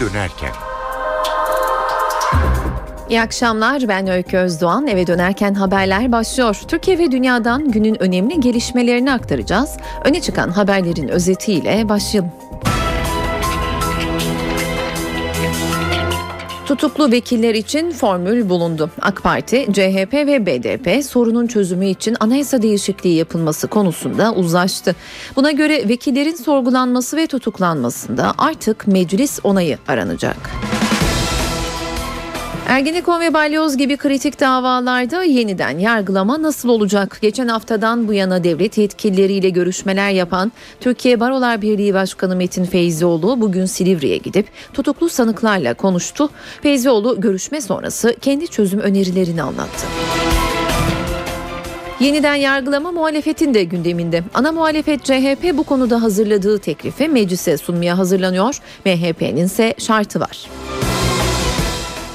dönerken. İyi akşamlar ben Öykü Özdoğan. Eve dönerken haberler başlıyor. Türkiye ve dünyadan günün önemli gelişmelerini aktaracağız. Öne çıkan haberlerin özetiyle başlayalım. Tutuklu vekiller için formül bulundu. AK Parti, CHP ve BDP sorunun çözümü için anayasa değişikliği yapılması konusunda uzlaştı. Buna göre vekillerin sorgulanması ve tutuklanmasında artık meclis onayı aranacak. Ergenekon ve Balyoz gibi kritik davalarda yeniden yargılama nasıl olacak? Geçen haftadan bu yana devlet yetkilileriyle görüşmeler yapan Türkiye Barolar Birliği Başkanı Metin Feyzioğlu bugün Silivri'ye gidip tutuklu sanıklarla konuştu. Feyzioğlu görüşme sonrası kendi çözüm önerilerini anlattı. Yeniden yargılama muhalefetin de gündeminde. Ana muhalefet CHP bu konuda hazırladığı teklifi meclise sunmaya hazırlanıyor. MHP'nin ise şartı var.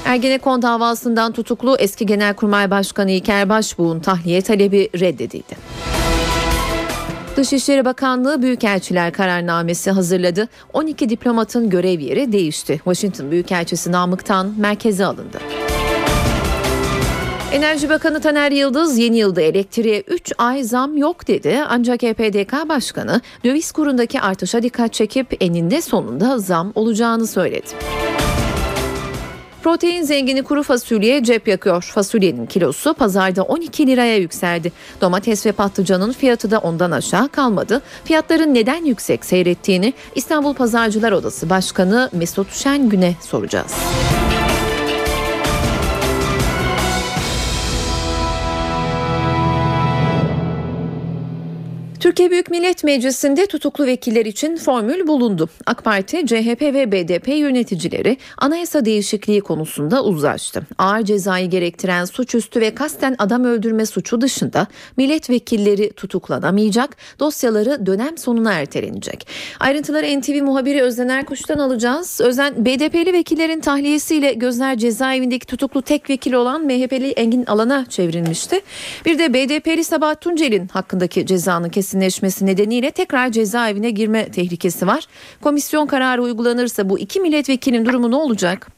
Ergenekon davasından tutuklu eski Genelkurmay Başkanı İlker Başbuğ'un tahliye talebi reddedildi. Dışişleri Bakanlığı Büyükelçiler kararnamesi hazırladı. 12 diplomatın görev yeri değişti. Washington Büyükelçisi Namık'tan merkeze alındı. Enerji Bakanı Taner Yıldız yeni yılda elektriğe 3 ay zam yok dedi. Ancak EPDK Başkanı döviz kurundaki artışa dikkat çekip eninde sonunda zam olacağını söyledi. Protein zengini kuru fasulye cep yakıyor. Fasulyenin kilosu pazarda 12 liraya yükseldi. Domates ve patlıcanın fiyatı da ondan aşağı kalmadı. Fiyatların neden yüksek seyrettiğini İstanbul Pazarcılar Odası Başkanı Mesut Şengün'e soracağız. Türkiye Büyük Millet Meclisi'nde tutuklu vekiller için formül bulundu. AK Parti, CHP ve BDP yöneticileri anayasa değişikliği konusunda uzlaştı. Ağır cezayı gerektiren suçüstü ve kasten adam öldürme suçu dışında milletvekilleri tutuklanamayacak, dosyaları dönem sonuna ertelenecek. Ayrıntıları NTV muhabiri Özden Erkuş'tan alacağız. Özden, BDP'li vekillerin tahliyesiyle gözler cezaevindeki tutuklu tek vekil olan MHP'li Engin Alan'a çevrilmişti. Bir de BDP'li Sabahat Tuncel'in hakkındaki cezanın kesin kesinleşmesi nedeniyle tekrar cezaevine girme tehlikesi var. Komisyon kararı uygulanırsa bu iki milletvekilinin durumu ne olacak?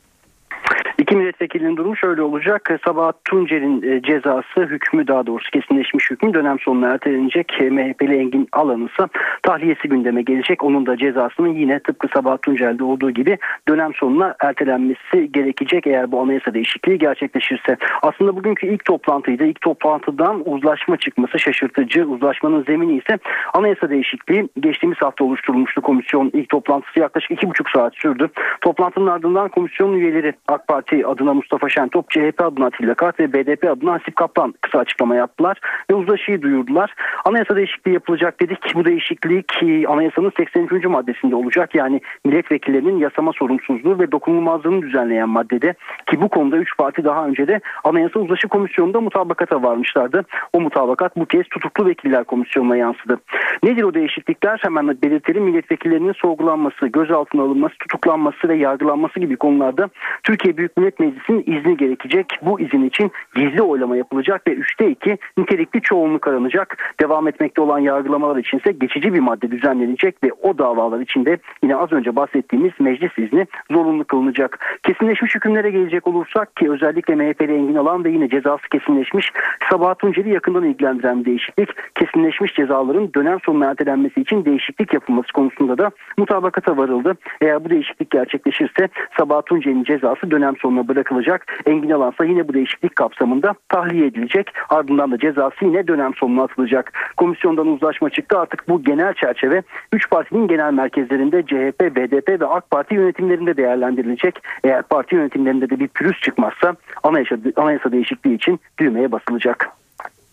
İki milletvekilinin durumu şöyle olacak. Sabahat Tuncer'in e, cezası hükmü daha doğrusu kesinleşmiş hükmü dönem sonuna ertelenecek. MHP'li Engin Alan ise tahliyesi gündeme gelecek. Onun da cezasının yine tıpkı Sabahat Tuncer'de olduğu gibi dönem sonuna ertelenmesi gerekecek eğer bu anayasa değişikliği gerçekleşirse. Aslında bugünkü ilk toplantıydı. İlk toplantıdan uzlaşma çıkması şaşırtıcı. Uzlaşmanın zemini ise anayasa değişikliği geçtiğimiz hafta oluşturulmuştu komisyon. ilk toplantısı yaklaşık iki buçuk saat sürdü. Toplantının ardından komisyon üyeleri AK Parti Parti adına Mustafa Şentop, CHP adına Atilla Kart ve BDP adına Hasip Kaplan kısa açıklama yaptılar ve uzlaşıyı duyurdular. Anayasa değişikliği yapılacak dedik. Bu değişiklik anayasanın 83. maddesinde olacak. Yani milletvekillerinin yasama sorumsuzluğu ve dokunulmazlığını düzenleyen maddede ki bu konuda 3 parti daha önce de Anayasa Uzlaşı Komisyonu'nda mutabakata varmışlardı. O mutabakat bu kez tutuklu vekiller komisyonuna yansıdı. Nedir o değişiklikler? Hemen belirtelim. Milletvekillerinin sorgulanması, gözaltına alınması, tutuklanması ve yargılanması gibi konularda Türkiye Büyük Millet Meclisi'nin izni gerekecek. Bu izin için gizli oylama yapılacak ve 3'te 2 nitelikli çoğunluk aranacak. Devam etmekte olan yargılamalar için ise geçici bir madde düzenlenecek ve o davalar için de yine az önce bahsettiğimiz meclis izni zorunlu kılınacak. Kesinleşmiş hükümlere gelecek olursak ki özellikle MHP'li Engin Alan ve yine cezası kesinleşmiş Sabahat Tuncer'i yakından ilgilendiren bir değişiklik. Kesinleşmiş cezaların dönem sonuna ertelenmesi için değişiklik yapılması konusunda da mutabakata varıldı. Eğer bu değişiklik gerçekleşirse Sabahat Tuncer'in cezası dönem sonuna bırakılacak. Engin Alansa yine bu değişiklik kapsamında tahliye edilecek. Ardından da cezası yine dönem sonuna atılacak. Komisyondan uzlaşma çıktı. Artık bu genel çerçeve 3 partinin genel merkezlerinde CHP, BDP ve AK Parti yönetimlerinde değerlendirilecek. Eğer parti yönetimlerinde de bir pürüz çıkmazsa anayasa, anayasa değişikliği için düğmeye basılacak.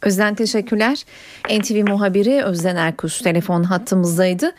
Özden teşekkürler. NTV muhabiri Özden Erkuş telefon hattımızdaydı.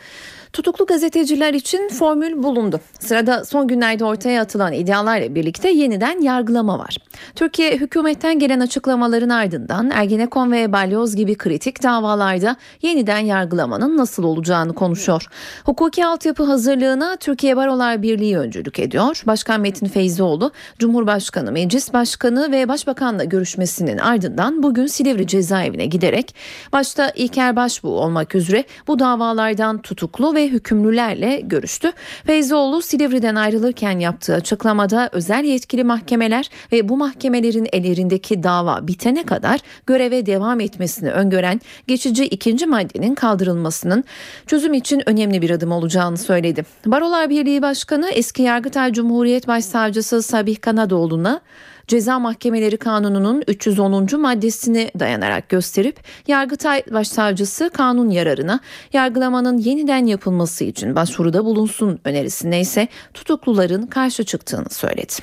Tutuklu gazeteciler için formül bulundu. Sırada son günlerde ortaya atılan iddialarla birlikte yeniden yargılama var. Türkiye hükümetten gelen açıklamaların ardından Ergenekon ve Balyoz gibi kritik davalarda yeniden yargılamanın nasıl olacağını konuşuyor. Hukuki altyapı hazırlığına Türkiye Barolar Birliği öncülük ediyor. Başkan Metin Feyzioğlu, Cumhurbaşkanı, Meclis Başkanı ve Başbakanla görüşmesinin ardından bugün Silivri cezaevine giderek başta İlker Başbuğ olmak üzere bu davalardan tutuklu ve ve hükümlülerle görüştü. Feyzoğlu Silivri'den ayrılırken yaptığı açıklamada özel yetkili mahkemeler ve bu mahkemelerin ellerindeki dava bitene kadar göreve devam etmesini öngören geçici ikinci maddenin kaldırılmasının çözüm için önemli bir adım olacağını söyledi. Barolar Birliği Başkanı eski Yargıtay Cumhuriyet Başsavcısı Sabih Kanadoğlu'na Ceza Mahkemeleri Kanunu'nun 310. maddesini dayanarak gösterip Yargıtay Başsavcısı kanun yararına yargılamanın yeniden yapılması için başvuruda bulunsun önerisine ise tutukluların karşı çıktığını söyledi.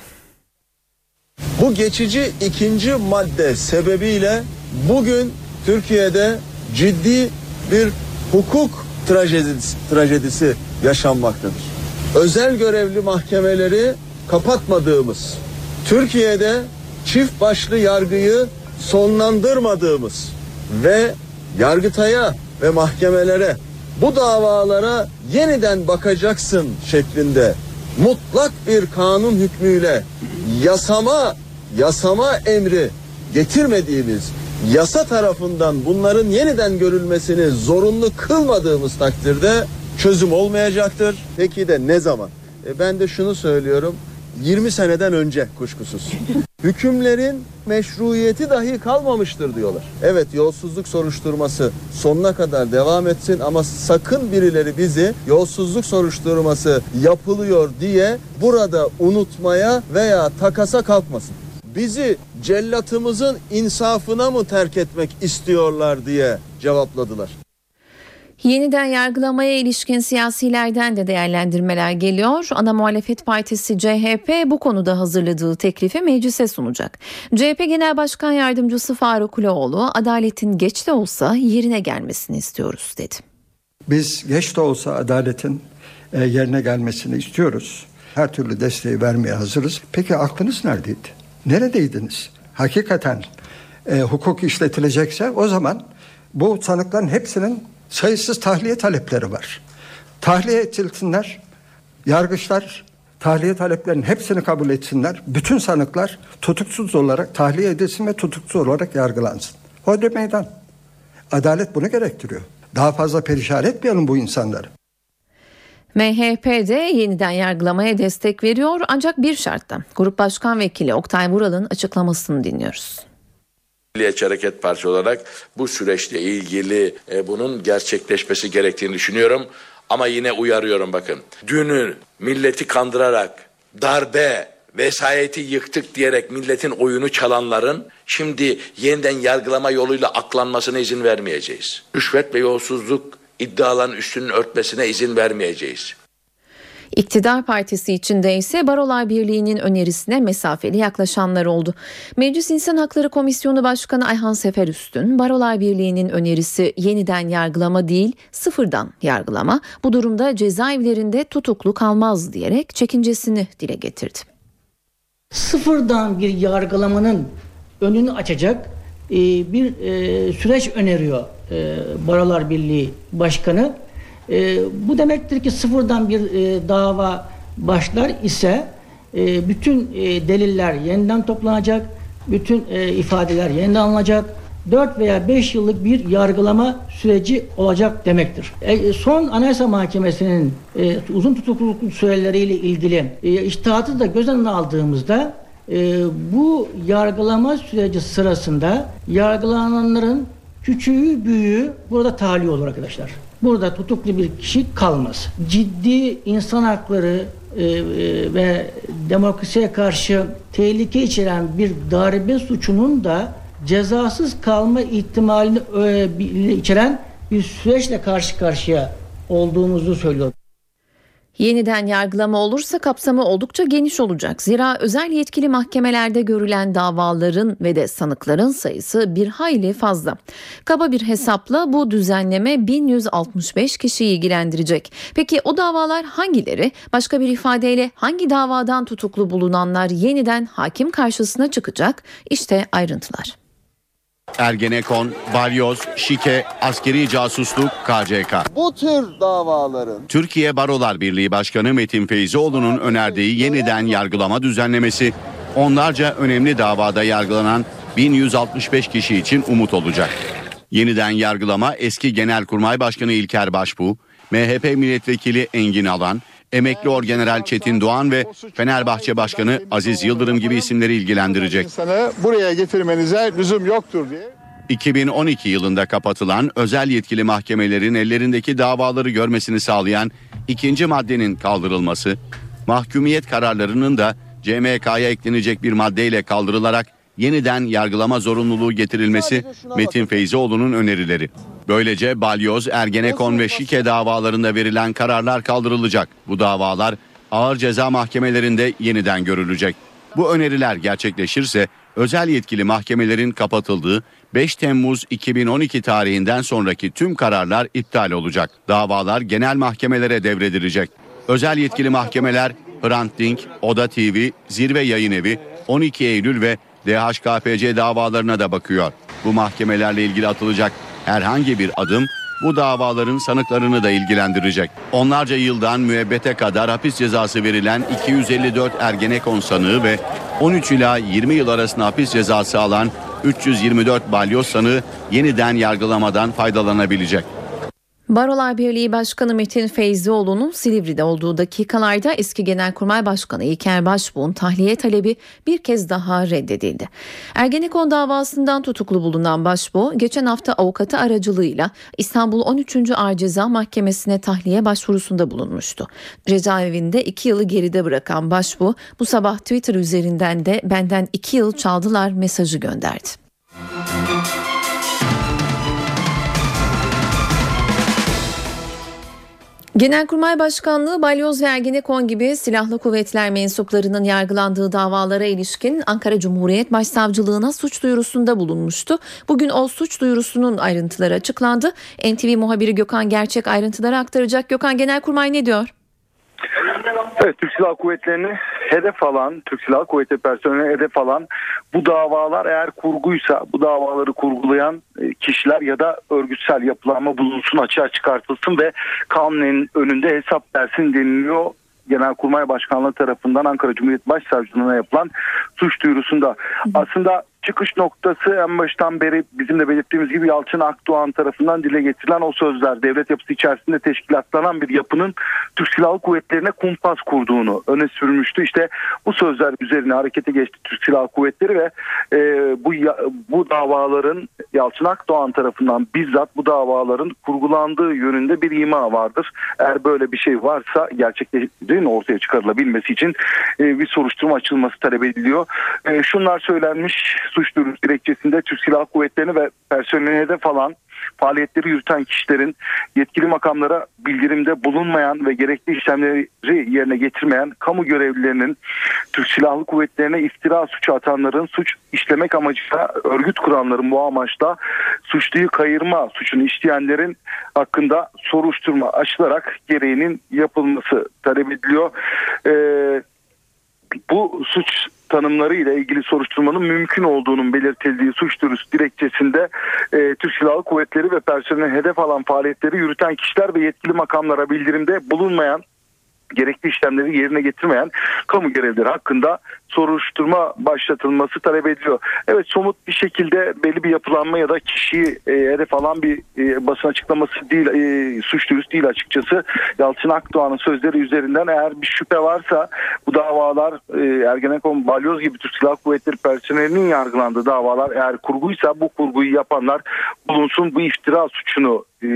Bu geçici ikinci madde sebebiyle bugün Türkiye'de ciddi bir hukuk trajedisi, trajedisi yaşanmaktadır. Özel görevli mahkemeleri kapatmadığımız, Türkiye'de çift başlı yargıyı sonlandırmadığımız ve Yargıtay'a ve mahkemelere bu davalara yeniden bakacaksın şeklinde mutlak bir kanun hükmüyle yasama yasama emri getirmediğimiz yasa tarafından bunların yeniden görülmesini zorunlu kılmadığımız takdirde çözüm olmayacaktır. Peki de ne zaman? E ben de şunu söylüyorum. 20 seneden önce kuşkusuz. Hükümlerin meşruiyeti dahi kalmamıştır diyorlar. Evet yolsuzluk soruşturması sonuna kadar devam etsin ama sakın birileri bizi yolsuzluk soruşturması yapılıyor diye burada unutmaya veya takasa kalkmasın. Bizi cellatımızın insafına mı terk etmek istiyorlar diye cevapladılar. Yeniden yargılamaya ilişkin siyasilerden de değerlendirmeler geliyor. Ana muhalefet partisi CHP bu konuda hazırladığı teklifi meclise sunacak. CHP Genel Başkan Yardımcısı Faruk Kuloğlu adaletin geç de olsa yerine gelmesini istiyoruz dedi. Biz geç de olsa adaletin e, yerine gelmesini istiyoruz. Her türlü desteği vermeye hazırız. Peki aklınız neredeydi? Neredeydiniz? Hakikaten e, hukuk işletilecekse o zaman bu sanıkların hepsinin sayısız tahliye talepleri var. Tahliye edilsinler, yargıçlar tahliye taleplerinin hepsini kabul etsinler. Bütün sanıklar tutuksuz olarak tahliye edilsin ve tutuksuz olarak yargılansın. Hodri meydan. Adalet bunu gerektiriyor. Daha fazla perişan etmeyelim bu insanları. MHP de yeniden yargılamaya destek veriyor ancak bir şartla. Grup Başkan Vekili Oktay Vural'ın açıklamasını dinliyoruz. Milliyetçi Hareket Partisi olarak bu süreçle ilgili e, bunun gerçekleşmesi gerektiğini düşünüyorum. Ama yine uyarıyorum bakın. Dünü milleti kandırarak darbe, vesayeti yıktık diyerek milletin oyunu çalanların şimdi yeniden yargılama yoluyla aklanmasına izin vermeyeceğiz. Rüşvet ve yolsuzluk iddiaların üstünün örtmesine izin vermeyeceğiz. İktidar partisi içinde ise Barolar Birliği'nin önerisine mesafeli yaklaşanlar oldu. Meclis İnsan Hakları Komisyonu Başkanı Ayhan Seferüstün, Barolar Birliği'nin önerisi yeniden yargılama değil, sıfırdan yargılama. Bu durumda cezaevlerinde tutuklu kalmaz diyerek çekincesini dile getirdi. Sıfırdan bir yargılamanın önünü açacak e, bir e, süreç öneriyor e, Barolar Birliği Başkanı. E, bu demektir ki sıfırdan bir e, dava başlar ise e, bütün e, deliller yeniden toplanacak, bütün e, ifadeler yeniden alınacak, 4 veya 5 yıllık bir yargılama süreci olacak demektir. E, son Anayasa Mahkemesi'nin e, uzun tutukluluk süreleriyle ilgili e, iştihatı da göz önüne aldığımızda e, bu yargılama süreci sırasında yargılananların küçüğü büyüğü burada tahliye olur arkadaşlar burada tutuklu bir kişi kalmaz. Ciddi insan hakları e, e, ve demokrasiye karşı tehlike içeren bir darbe suçunun da cezasız kalma ihtimalini e, içeren bir süreçle karşı karşıya olduğumuzu söylüyor. Yeniden yargılama olursa kapsamı oldukça geniş olacak. Zira özel yetkili mahkemelerde görülen davaların ve de sanıkların sayısı bir hayli fazla. Kaba bir hesapla bu düzenleme 1165 kişiyi ilgilendirecek. Peki o davalar hangileri? Başka bir ifadeyle hangi davadan tutuklu bulunanlar yeniden hakim karşısına çıkacak? İşte ayrıntılar. Ergenekon, balyoz, şike, askeri casusluk, KCK. Bu tür davaların Türkiye Barolar Birliği Başkanı Metin Feyzioğlu'nun önerdiği yeniden yargılama düzenlemesi onlarca önemli davada yargılanan 1165 kişi için umut olacak. Yeniden yargılama eski Genelkurmay Başkanı İlker Başbuğ, MHP milletvekili Engin Alan, emekli orgeneral Çetin Doğan ve Fenerbahçe Başkanı Aziz Yıldırım gibi isimleri ilgilendirecek. İnsanı buraya getirmenize lüzum yoktur diye. 2012 yılında kapatılan özel yetkili mahkemelerin ellerindeki davaları görmesini sağlayan ikinci maddenin kaldırılması, mahkumiyet kararlarının da CMK'ya eklenecek bir maddeyle kaldırılarak yeniden yargılama zorunluluğu getirilmesi Metin Feyzioğlu'nun önerileri. Böylece Balyoz, Ergenekon ve Şike davalarında verilen kararlar kaldırılacak. Bu davalar ağır ceza mahkemelerinde yeniden görülecek. Bu öneriler gerçekleşirse özel yetkili mahkemelerin kapatıldığı 5 Temmuz 2012 tarihinden sonraki tüm kararlar iptal olacak. Davalar genel mahkemelere devredilecek. Özel yetkili mahkemeler Hrant Dink, Oda TV, Zirve Yayın Evi, 12 Eylül ve DHKPC davalarına da bakıyor. Bu mahkemelerle ilgili atılacak herhangi bir adım bu davaların sanıklarını da ilgilendirecek. Onlarca yıldan müebbete kadar hapis cezası verilen 254 Ergenekon sanığı ve 13 ila 20 yıl arasında hapis cezası alan 324 balyoz sanığı yeniden yargılamadan faydalanabilecek. Barolar Birliği Başkanı Metin Feyzioğlu'nun Silivri'de olduğu dakikalarda eski Genelkurmay Başkanı İlker Başbuğ'un tahliye talebi bir kez daha reddedildi. Ergenekon davasından tutuklu bulunan Başbuğ geçen hafta avukatı aracılığıyla İstanbul 13. Ağır Ceza Mahkemesi'ne tahliye başvurusunda bulunmuştu. Cezaevinde iki yılı geride bırakan Başbuğ bu sabah Twitter üzerinden de benden iki yıl çaldılar mesajı gönderdi. Genelkurmay Başkanlığı Balyoz ve Ergenekon gibi silahlı kuvvetler mensuplarının yargılandığı davalara ilişkin Ankara Cumhuriyet Başsavcılığına suç duyurusunda bulunmuştu. Bugün o suç duyurusunun ayrıntıları açıklandı. NTV muhabiri Gökhan Gerçek ayrıntıları aktaracak. Gökhan Genelkurmay ne diyor? Evet Türk Silahlı Kuvvetleri'ni hedef alan, Türk Silahlı Kuvvetleri personeli hedef alan bu davalar eğer kurguysa bu davaları kurgulayan e, kişiler ya da örgütsel yapılanma bulunsun açığa çıkartılsın ve kanunun önünde hesap versin deniliyor. Genelkurmay Başkanlığı tarafından Ankara Cumhuriyet Başsavcılığına yapılan suç duyurusunda. Aslında çıkış noktası en baştan beri bizim de belirttiğimiz gibi Yalçın Akdoğan tarafından dile getirilen o sözler devlet yapısı içerisinde teşkilatlanan bir yapının Türk Silahlı Kuvvetleri'ne kumpas kurduğunu öne sürmüştü. İşte bu sözler üzerine harekete geçti Türk Silahlı Kuvvetleri ve e, bu bu davaların Yalçın Akdoğan tarafından bizzat bu davaların kurgulandığı yönünde bir ima vardır. Eğer böyle bir şey varsa gerçekleştiğinin ortaya çıkarılabilmesi için e, bir soruşturma açılması talep ediliyor. E, şunlar söylenmiş suç duyurusu dilekçesinde Türk Silahlı Kuvvetleri'ni ve personeline hedef alan faaliyetleri yürüten kişilerin yetkili makamlara bildirimde bulunmayan ve gerekli işlemleri yerine getirmeyen kamu görevlilerinin Türk Silahlı Kuvvetlerine iftira suçu atanların suç işlemek amacıyla örgüt kuranların bu amaçla suçluyu kayırma suçunu işleyenlerin hakkında soruşturma açılarak gereğinin yapılması talep ediliyor. Ee, bu suç tanımları ile ilgili soruşturmanın mümkün olduğunun belirtildiği suç duyurusu dilekçesinde e, Türk Silahlı Kuvvetleri ve personelin hedef alan faaliyetleri yürüten kişiler ve yetkili makamlara bildirimde bulunmayan gerekli işlemleri yerine getirmeyen kamu görevlileri hakkında soruşturma başlatılması talep ediliyor. Evet somut bir şekilde belli bir yapılanma ya da kişiyi e, hedef alan bir e, basın açıklaması değil, e, suç duyurusu değil açıkçası. Yalçın Akdoğan'ın sözleri üzerinden eğer bir şüphe varsa bu davalar e, Ergenekon, Balyoz gibi Türk Silahlı Kuvvetleri personelinin yargılandığı davalar eğer kurguysa bu kurguyu yapanlar bulunsun bu iftira suçunu e,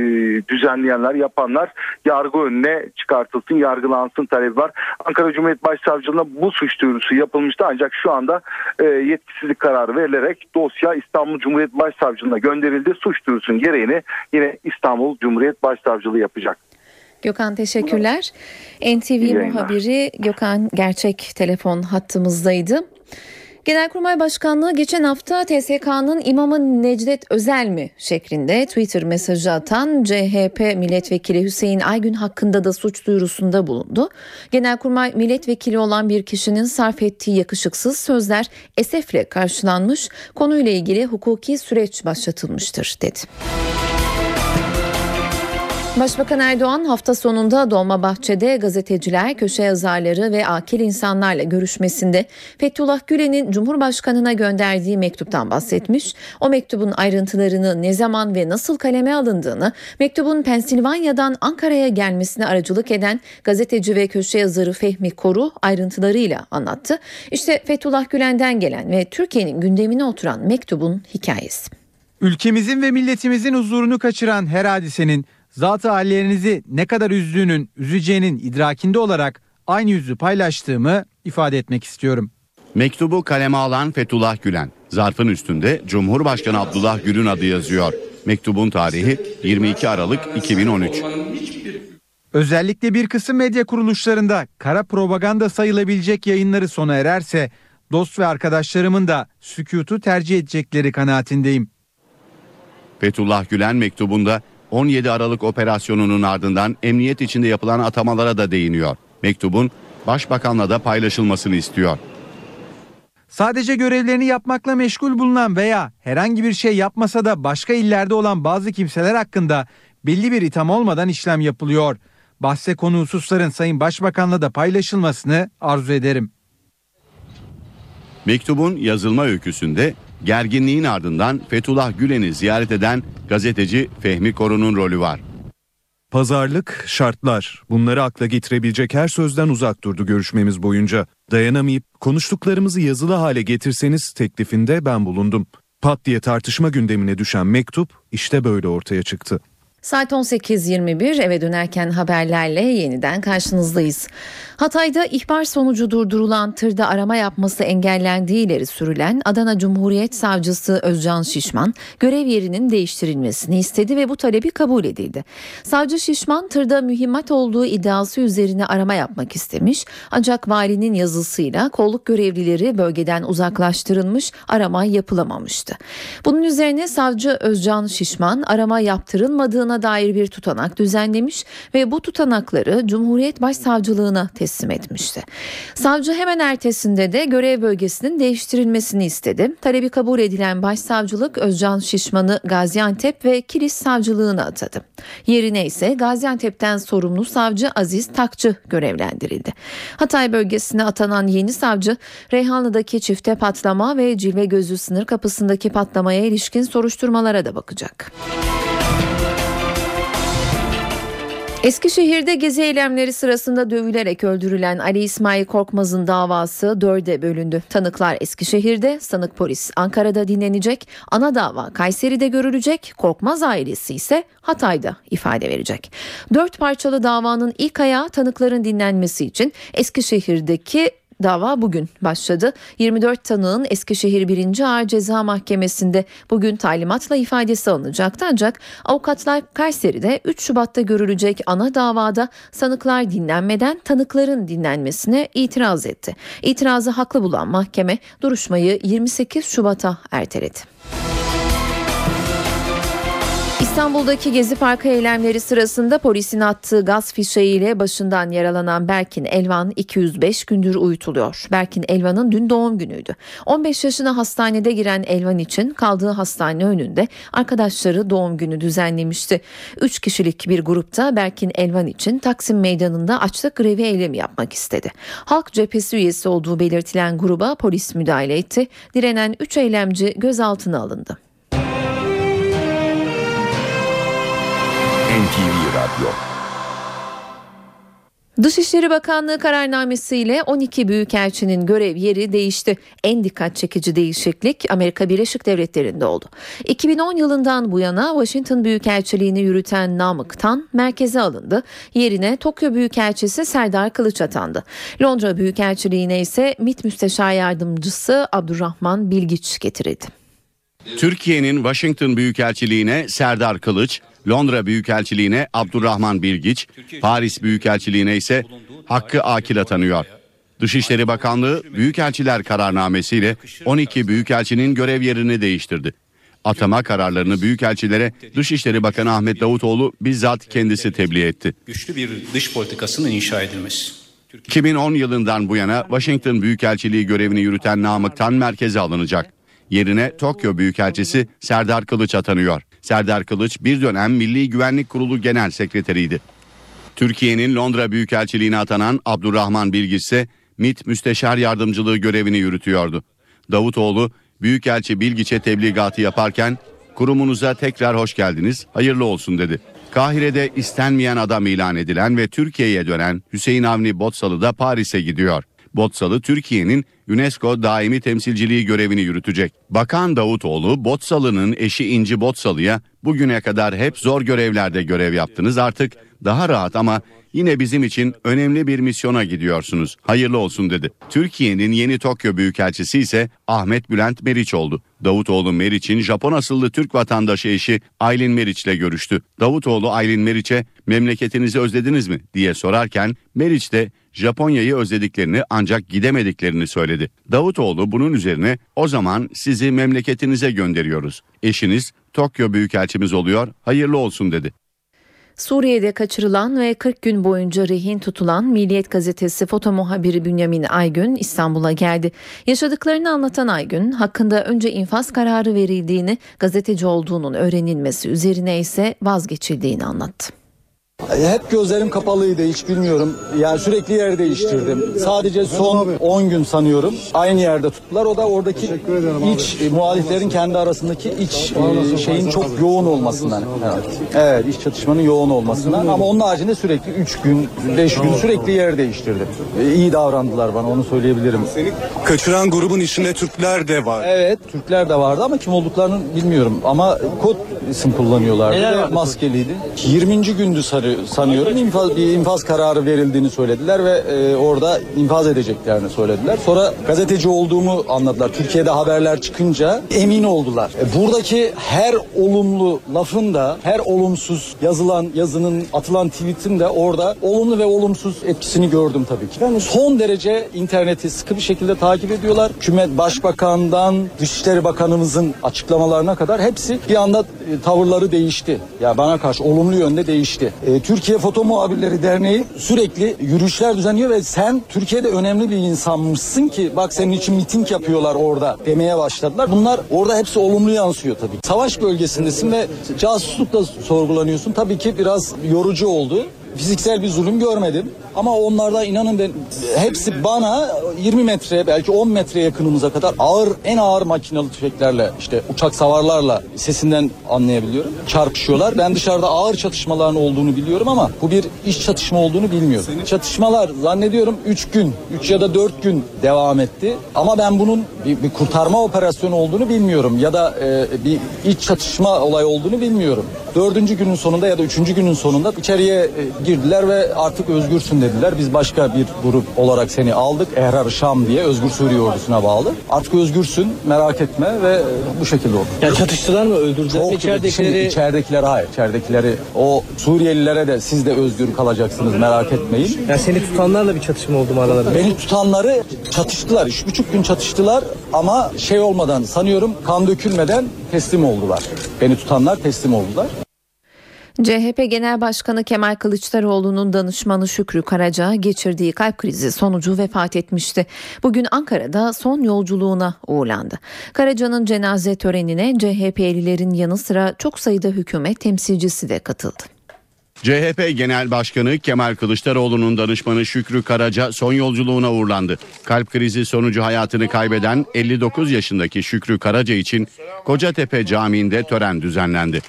düzenleyenler, yapanlar yargı önüne çıkartılsın, yargılansın talebi var. Ankara Cumhuriyet Başsavcılığına bu suç duyurusu yapılmıştı ancak şu anda e, yetkisizlik kararı verilerek dosya İstanbul Cumhuriyet Başsavcılığına gönderildi. Suç duyurusunun gereğini yine İstanbul Cumhuriyet Başsavcılığı yapacak. Gökhan teşekkürler. NTV muhabiri Gökhan Gerçek telefon hattımızdaydı. Genelkurmay Başkanlığı geçen hafta TSK'nın imamı Necdet Özel mi şeklinde Twitter mesajı atan CHP milletvekili Hüseyin Aygün hakkında da suç duyurusunda bulundu. Genelkurmay milletvekili olan bir kişinin sarf ettiği yakışıksız sözler esefle karşılanmış, konuyla ilgili hukuki süreç başlatılmıştır dedi. Başbakan Erdoğan hafta sonunda Dolmabahçe'de gazeteciler, köşe yazarları ve akil insanlarla görüşmesinde Fethullah Gülen'in Cumhurbaşkanı'na gönderdiği mektuptan bahsetmiş. O mektubun ayrıntılarını ne zaman ve nasıl kaleme alındığını, mektubun Pensilvanya'dan Ankara'ya gelmesine aracılık eden gazeteci ve köşe yazarı Fehmi Koru ayrıntılarıyla anlattı. İşte Fethullah Gülen'den gelen ve Türkiye'nin gündemine oturan mektubun hikayesi. Ülkemizin ve milletimizin huzurunu kaçıran her hadisenin zat-ı hallerinizi ne kadar üzdüğünün, üzeceğinin idrakinde olarak aynı yüzü paylaştığımı ifade etmek istiyorum. Mektubu kaleme alan Fethullah Gülen. Zarfın üstünde Cumhurbaşkanı Abdullah Gül'ün adı yazıyor. Mektubun tarihi 22 Aralık 2013. Özellikle bir kısım medya kuruluşlarında kara propaganda sayılabilecek yayınları sona ererse dost ve arkadaşlarımın da sükutu tercih edecekleri kanaatindeyim. Fethullah Gülen mektubunda 17 Aralık operasyonunun ardından emniyet içinde yapılan atamalara da değiniyor. Mektubun başbakanla da paylaşılmasını istiyor. Sadece görevlerini yapmakla meşgul bulunan veya herhangi bir şey yapmasa da başka illerde olan bazı kimseler hakkında belli bir itham olmadan işlem yapılıyor. Bahse konu hususların Sayın Başbakan'la da paylaşılmasını arzu ederim. Mektubun yazılma öyküsünde gerginliğin ardından Fethullah Gülen'i ziyaret eden gazeteci Fehmi Koru'nun rolü var. Pazarlık, şartlar bunları akla getirebilecek her sözden uzak durdu görüşmemiz boyunca. Dayanamayıp konuştuklarımızı yazılı hale getirseniz teklifinde ben bulundum. Pat diye tartışma gündemine düşen mektup işte böyle ortaya çıktı. Saat 18.21 eve dönerken haberlerle yeniden karşınızdayız. Hatay'da ihbar sonucu durdurulan tırda arama yapması engellendiği ileri sürülen Adana Cumhuriyet Savcısı Özcan Şişman görev yerinin değiştirilmesini istedi ve bu talebi kabul edildi. Savcı Şişman tırda mühimmat olduğu iddiası üzerine arama yapmak istemiş ancak valinin yazısıyla kolluk görevlileri bölgeden uzaklaştırılmış arama yapılamamıştı. Bunun üzerine savcı Özcan Şişman arama yaptırılmadığına dair bir tutanak düzenlemiş ve bu tutanakları Cumhuriyet Başsavcılığına teslim etmişti. Savcı hemen ertesinde de görev bölgesinin değiştirilmesini istedi. Talebi kabul edilen Başsavcılık Özcan Şişman'ı Gaziantep ve Kilis Savcılığına atadı. Yerine ise Gaziantep'ten sorumlu savcı Aziz Takçı görevlendirildi. Hatay bölgesine atanan yeni savcı Reyhanlı'daki çifte patlama ve Cilve Gözü sınır kapısındaki patlamaya ilişkin soruşturmalara da bakacak. Eskişehir'de gezi eylemleri sırasında dövülerek öldürülen Ali İsmail Korkmaz'ın davası dörde bölündü. Tanıklar Eskişehir'de, sanık polis Ankara'da dinlenecek, ana dava Kayseri'de görülecek, Korkmaz ailesi ise Hatay'da ifade verecek. Dört parçalı davanın ilk ayağı tanıkların dinlenmesi için Eskişehir'deki Dava bugün başladı. 24 tanığın Eskişehir 1. Ağır Ceza Mahkemesi'nde bugün talimatla ifadesi alınacaktı ancak avukatlar Kayseri'de 3 Şubat'ta görülecek ana davada sanıklar dinlenmeden tanıkların dinlenmesine itiraz etti. İtirazı haklı bulan mahkeme duruşmayı 28 Şubat'a erteledi. İstanbul'daki Gezi Parkı eylemleri sırasında polisin attığı gaz fişeğiyle başından yaralanan Berkin Elvan 205 gündür uyutuluyor. Berkin Elvan'ın dün doğum günüydü. 15 yaşına hastanede giren Elvan için kaldığı hastane önünde arkadaşları doğum günü düzenlemişti. 3 kişilik bir grupta Berkin Elvan için Taksim Meydanı'nda açlık grevi eylemi yapmak istedi. Halk cephesi üyesi olduğu belirtilen gruba polis müdahale etti. Direnen 3 eylemci gözaltına alındı. NTV Radyo Dışişleri Bakanlığı kararnamesiyle 12 büyükelçinin görev yeri değişti. En dikkat çekici değişiklik Amerika Birleşik Devletleri'nde oldu. 2010 yılından bu yana Washington Büyükelçiliğini yürüten Namık Tan merkeze alındı. Yerine Tokyo Büyükelçisi Serdar Kılıç atandı. Londra Büyükelçiliğine ise MİT Müsteşar Yardımcısı Abdurrahman Bilgiç getirildi. Türkiye'nin Washington Büyükelçiliğine Serdar Kılıç, Londra Büyükelçiliğine Abdurrahman Bilgiç, Paris Büyükelçiliğine ise Hakkı Akil atanıyor. Dışişleri Bakanlığı Büyükelçiler kararnamesiyle 12 büyükelçinin görev yerini değiştirdi. Atama kararlarını büyükelçilere Dışişleri Bakanı Ahmet Davutoğlu bizzat kendisi tebliğ etti. Güçlü bir dış politikasının inşa edilmesi. 2010 yılından bu yana Washington Büyükelçiliği görevini yürüten Namık Tan merkeze alınacak. Yerine Tokyo Büyükelçisi Serdar Kılıç atanıyor. Serdar Kılıç bir dönem Milli Güvenlik Kurulu Genel Sekreteriydi. Türkiye'nin Londra Büyükelçiliğine atanan Abdurrahman Bilgiç ise MİT Müsteşar Yardımcılığı görevini yürütüyordu. Davutoğlu Büyükelçi Bilgiç'e tebligatı yaparken kurumunuza tekrar hoş geldiniz, hayırlı olsun dedi. Kahire'de istenmeyen adam ilan edilen ve Türkiye'ye dönen Hüseyin Avni Botsalı da Paris'e gidiyor. Botsalı Türkiye'nin UNESCO daimi temsilciliği görevini yürütecek. Bakan Davutoğlu Botsalı'nın eşi İnci Botsalı'ya bugüne kadar hep zor görevlerde görev yaptınız artık daha rahat ama yine bizim için önemli bir misyona gidiyorsunuz. Hayırlı olsun dedi. Türkiye'nin yeni Tokyo Büyükelçisi ise Ahmet Bülent Meriç oldu. Davutoğlu Meriç'in Japon asıllı Türk vatandaşı eşi Aylin Meriç'le görüştü. Davutoğlu Aylin Meriç'e memleketinizi özlediniz mi diye sorarken Meriç de Japonya'yı özlediklerini ancak gidemediklerini söyledi. Davutoğlu bunun üzerine o zaman sizi memleketinize gönderiyoruz. Eşiniz Tokyo Büyükelçimiz oluyor hayırlı olsun dedi. Suriye'de kaçırılan ve 40 gün boyunca rehin tutulan Milliyet Gazetesi foto muhabiri Bünyamin Aygün İstanbul'a geldi. Yaşadıklarını anlatan Aygün, hakkında önce infaz kararı verildiğini, gazeteci olduğunun öğrenilmesi üzerine ise vazgeçildiğini anlattı. Hep gözlerim kapalıydı hiç bilmiyorum. Yani sürekli yer değiştirdim. Sadece son 10 gün sanıyorum aynı yerde tuttular. O da oradaki iç e, muhaliflerin kendi arasındaki iç e, şeyin çok yoğun olmasından. Evet. evet iç çatışmanın yoğun olmasından ama onun haricinde sürekli 3 gün 5 gün sürekli yer değiştirdim. E, iyi davrandılar bana onu söyleyebilirim. Seni kaçıran grubun içinde Türkler de var. Evet Türkler de vardı ama kim olduklarını bilmiyorum. Ama kod isim kullanıyorlardı ve maskeliydi. 20. gündü sarı, sanıyorum infaz, bir infaz kararı verildiğini söylediler ve e, orada infaz edeceklerini söylediler. Sonra gazeteci olduğumu anladılar. Türkiye'de haberler çıkınca emin oldular. E, buradaki her olumlu lafın da her olumsuz yazılan yazının atılan tweetin de orada olumlu ve olumsuz etkisini gördüm tabii ki. Yani son derece interneti sıkı bir şekilde takip ediyorlar. Hükümet Başbakan'dan Dışişleri Bakanımızın açıklamalarına kadar hepsi bir anda e, tavırları değişti. Ya bana karşı olumlu yönde değişti. E, Türkiye Foto Muhabirleri Derneği sürekli yürüyüşler düzenliyor ve sen Türkiye'de önemli bir insanmışsın ki bak senin için miting yapıyorlar orada demeye başladılar. Bunlar orada hepsi olumlu yansıyor tabii. Savaş bölgesindesin ve casuslukla sorgulanıyorsun. Tabii ki biraz yorucu oldu fiziksel bir zulüm görmedim. Ama onlarda inanın ben hepsi bana 20 metre belki 10 metre yakınımıza kadar ağır en ağır makinalı tüfeklerle işte uçak savarlarla sesinden anlayabiliyorum. Çarpışıyorlar. Ben dışarıda ağır çatışmaların olduğunu biliyorum ama bu bir iş çatışma olduğunu bilmiyorum. Çatışmalar zannediyorum 3 gün 3 ya da 4 gün devam etti. Ama ben bunun bir, bir kurtarma operasyonu olduğunu bilmiyorum ya da e, bir iç çatışma olay olduğunu bilmiyorum. Dördüncü günün sonunda ya da üçüncü günün sonunda içeriye e, girdiler ve artık özgürsün dediler. Biz başka bir grup olarak seni aldık. Ehrar Şam diye Özgür Suriye ordusuna bağlı. Artık özgürsün merak etme ve bu şekilde oldu. Ya çatıştılar mı öldürdüler mi Çok içeridekileri? Şimdi içeridekiler hayır. İçeridekileri o Suriyelilere de siz de özgür kalacaksınız merak etmeyin. Ya seni tutanlarla bir çatışma oldu mu aralarında? Beni tutanları çatıştılar. Üç buçuk gün çatıştılar ama şey olmadan sanıyorum kan dökülmeden teslim oldular. Beni tutanlar teslim oldular. CHP Genel Başkanı Kemal Kılıçdaroğlu'nun danışmanı Şükrü Karaca geçirdiği kalp krizi sonucu vefat etmişti. Bugün Ankara'da son yolculuğuna uğurlandı. Karaca'nın cenaze törenine CHP'lilerin yanı sıra çok sayıda hükümet temsilcisi de katıldı. CHP Genel Başkanı Kemal Kılıçdaroğlu'nun danışmanı Şükrü Karaca son yolculuğuna uğurlandı. Kalp krizi sonucu hayatını kaybeden 59 yaşındaki Şükrü Karaca için Kocatepe Camii'nde tören düzenlendi.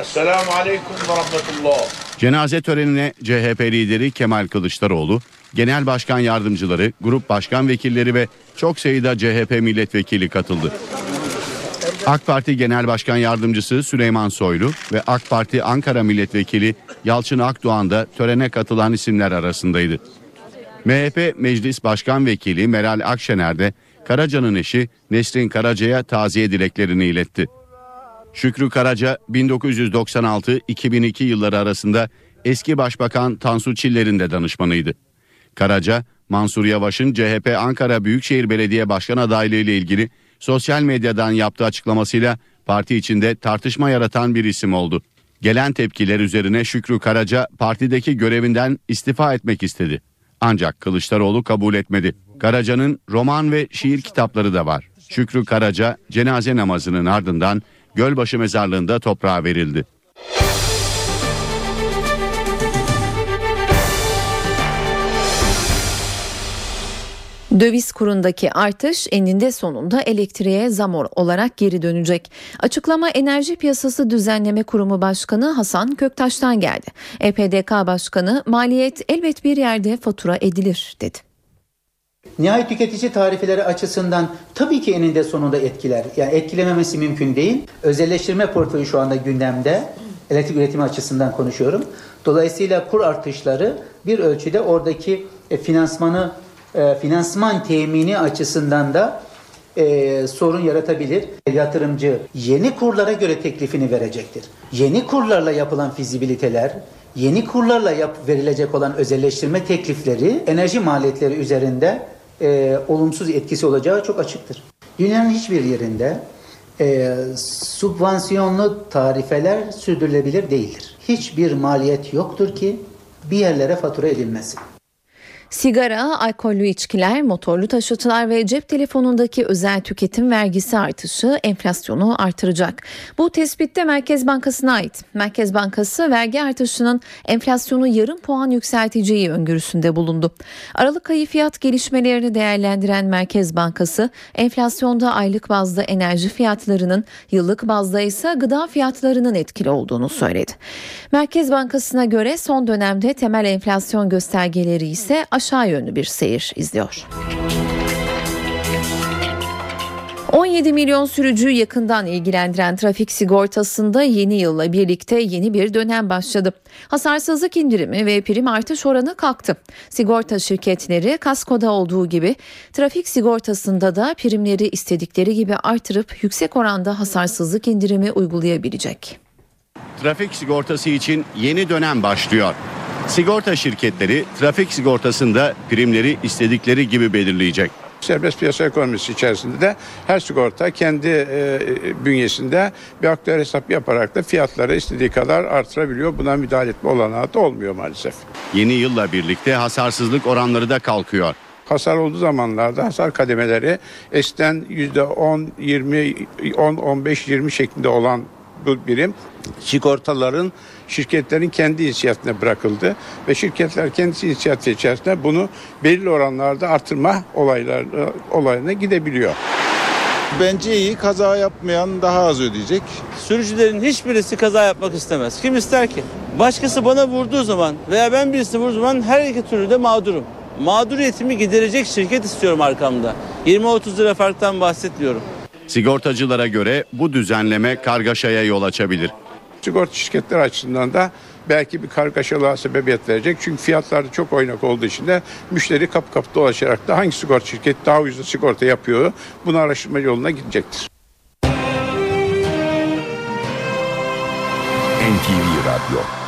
Esselamu Aleyküm ve Rahmetullah. Cenaze törenine CHP lideri Kemal Kılıçdaroğlu, genel başkan yardımcıları, grup başkan vekilleri ve çok sayıda CHP milletvekili katıldı. AK Parti Genel Başkan Yardımcısı Süleyman Soylu ve AK Parti Ankara Milletvekili Yalçın Akdoğan da törene katılan isimler arasındaydı. MHP Meclis Başkan Vekili Meral Akşener de Karaca'nın eşi Nesrin Karaca'ya taziye dileklerini iletti. Şükrü Karaca 1996-2002 yılları arasında eski Başbakan Tansu Çiller'in de danışmanıydı. Karaca, Mansur Yavaş'ın CHP Ankara Büyükşehir Belediye Başkan adaylığı ile ilgili sosyal medyadan yaptığı açıklamasıyla parti içinde tartışma yaratan bir isim oldu. Gelen tepkiler üzerine Şükrü Karaca partideki görevinden istifa etmek istedi. Ancak Kılıçdaroğlu kabul etmedi. Karaca'nın roman ve şiir kitapları da var. Şükrü Karaca cenaze namazının ardından Gölbaşı mezarlığında toprağa verildi. Döviz kurundaki artış eninde sonunda elektriğe zam olarak geri dönecek. Açıklama Enerji Piyasası Düzenleme Kurumu Başkanı Hasan Köktaş'tan geldi. EPDK Başkanı maliyet elbet bir yerde fatura edilir dedi. Nihayet tüketici tarifeleri açısından tabii ki eninde sonunda etkiler. Yani etkilememesi mümkün değil. Özelleştirme portföyü şu anda gündemde. Elektrik üretimi açısından konuşuyorum. Dolayısıyla kur artışları bir ölçüde oradaki e, finansmanı e, finansman temini açısından da e, sorun yaratabilir. Yatırımcı yeni kurlara göre teklifini verecektir. Yeni kurlarla yapılan fizibiliteler, yeni kurlarla yap, verilecek olan özelleştirme teklifleri enerji maliyetleri üzerinde e, olumsuz etkisi olacağı çok açıktır. Dünyanın hiçbir yerinde e, subvansiyonlu tarifeler sürdürülebilir değildir. Hiçbir maliyet yoktur ki bir yerlere fatura edilmesin. Sigara, alkollü içkiler, motorlu taşıtlar ve cep telefonundaki özel tüketim vergisi artışı enflasyonu artıracak. Bu tespitte Merkez Bankası'na ait. Merkez Bankası vergi artışının enflasyonu yarım puan yükselteceği öngörüsünde bulundu. Aralık ayı fiyat gelişmelerini değerlendiren Merkez Bankası, enflasyonda aylık bazda enerji fiyatlarının, yıllık bazda ise gıda fiyatlarının etkili olduğunu söyledi. Merkez Bankası'na göre son dönemde temel enflasyon göstergeleri ise aşağı yönlü bir seyir izliyor. 17 milyon sürücüyü yakından ilgilendiren trafik sigortasında yeni yılla birlikte yeni bir dönem başladı. Hasarsızlık indirimi ve prim artış oranı kalktı. Sigorta şirketleri kaskoda olduğu gibi trafik sigortasında da primleri istedikleri gibi artırıp yüksek oranda hasarsızlık indirimi uygulayabilecek. Trafik sigortası için yeni dönem başlıyor. Sigorta şirketleri trafik sigortasında primleri istedikleri gibi belirleyecek. Serbest piyasa ekonomisi içerisinde de her sigorta kendi e, bünyesinde bir aktüel hesap yaparak da fiyatları istediği kadar artırabiliyor. Buna müdahale etme olanağı da olmuyor maalesef. Yeni yılla birlikte hasarsızlık oranları da kalkıyor. Hasar olduğu zamanlarda hasar kademeleri eskiden %10, 20, 10, 15, 20 şeklinde olan bu birim sigortaların şirketlerin kendi inisiyatifine bırakıldı ve şirketler kendi inisiyatifi içerisinde bunu belirli oranlarda artırma olaylar, olayına gidebiliyor. Bence iyi kaza yapmayan daha az ödeyecek. Sürücülerin hiçbirisi kaza yapmak istemez. Kim ister ki? Başkası bana vurduğu zaman veya ben birisini vurduğum zaman her iki türlü de mağdurum. Mağduriyetimi giderecek şirket istiyorum arkamda. 20-30 lira farktan bahsetmiyorum. Sigortacılara göre bu düzenleme kargaşaya yol açabilir. Sigorta şirketleri açısından da belki bir kargaşalığa sebebiyet verecek. Çünkü fiyatlar da çok oynak olduğu için de müşteri kapı kapı dolaşarak da hangi sigorta şirketi daha ucuz sigorta yapıyor bunu araştırma yoluna gidecektir. NTV Radyo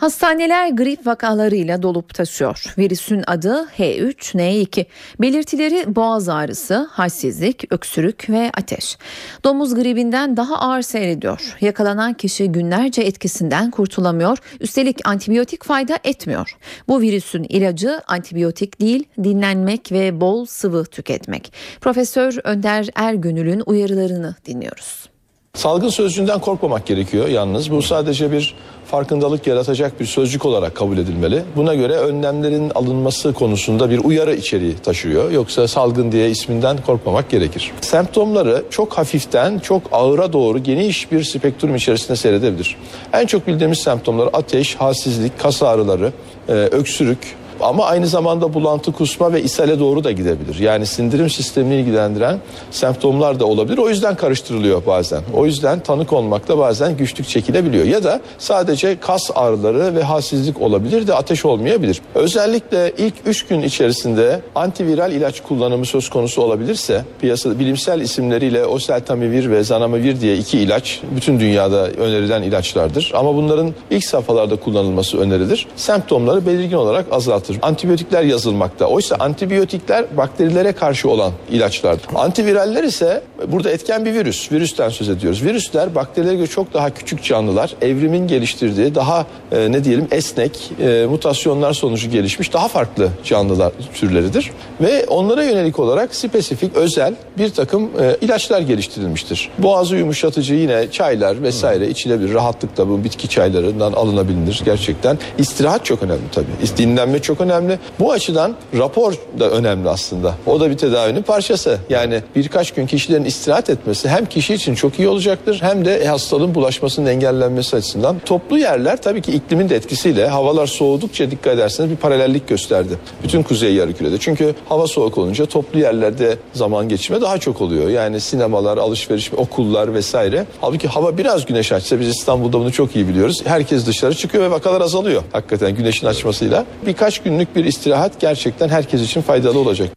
Hastaneler grip vakalarıyla dolup taşıyor. Virüsün adı H3N2. Belirtileri boğaz ağrısı, halsizlik, öksürük ve ateş. Domuz gribinden daha ağır seyrediyor. Yakalanan kişi günlerce etkisinden kurtulamıyor. Üstelik antibiyotik fayda etmiyor. Bu virüsün ilacı antibiyotik değil, dinlenmek ve bol sıvı tüketmek. Profesör Önder Ergönül'ün uyarılarını dinliyoruz. Salgın sözcüğünden korkmamak gerekiyor yalnız. Bu sadece bir farkındalık yaratacak bir sözcük olarak kabul edilmeli. Buna göre önlemlerin alınması konusunda bir uyarı içeriği taşıyor. Yoksa salgın diye isminden korkmamak gerekir. Semptomları çok hafiften çok ağıra doğru geniş bir spektrum içerisinde seyredebilir. En çok bildiğimiz semptomlar ateş, halsizlik, kas ağrıları, e, öksürük, ama aynı zamanda bulantı, kusma ve ishale doğru da gidebilir. Yani sindirim sistemini ilgilendiren semptomlar da olabilir. O yüzden karıştırılıyor bazen. O yüzden tanı konmakta bazen güçlük çekilebiliyor. Ya da sadece kas ağrıları ve halsizlik olabilir de ateş olmayabilir. Özellikle ilk 3 gün içerisinde antiviral ilaç kullanımı söz konusu olabilirse piyasada bilimsel isimleriyle oseltamivir ve zanamivir diye iki ilaç bütün dünyada önerilen ilaçlardır. Ama bunların ilk safhalarda kullanılması önerilir. Semptomları belirgin olarak azaltır yazılmaktadır. Antibiyotikler yazılmakta. Oysa antibiyotikler bakterilere karşı olan ilaçlardır. Antiviraller ise burada etken bir virüs. Virüsten söz ediyoruz. Virüsler bakterilere göre çok daha küçük canlılar. Evrimin geliştirdiği daha e, ne diyelim esnek e, mutasyonlar sonucu gelişmiş daha farklı canlılar türleridir. Ve onlara yönelik olarak spesifik özel bir takım e, ilaçlar geliştirilmiştir. Boğazı yumuşatıcı yine çaylar vesaire içilebilir. Rahatlıkla bu bitki çaylarından alınabilir gerçekten. İstirahat çok önemli tabii. Dinlenme çok önemli. Bu açıdan rapor da önemli aslında. O da bir tedavinin parçası. Yani birkaç gün kişilerin istirahat etmesi hem kişi için çok iyi olacaktır hem de hastalığın bulaşmasının engellenmesi açısından. Toplu yerler tabii ki iklimin de etkisiyle havalar soğudukça dikkat ederseniz bir paralellik gösterdi. Bütün kuzey yarımkürede. Çünkü hava soğuk olunca toplu yerlerde zaman geçirme daha çok oluyor. Yani sinemalar, alışveriş, okullar vesaire. Halbuki hava biraz güneş açsa biz İstanbul'da bunu çok iyi biliyoruz. Herkes dışarı çıkıyor ve vakalar azalıyor. Hakikaten güneşin açmasıyla. Birkaç günlük bir istirahat gerçekten herkes için faydalı olacak.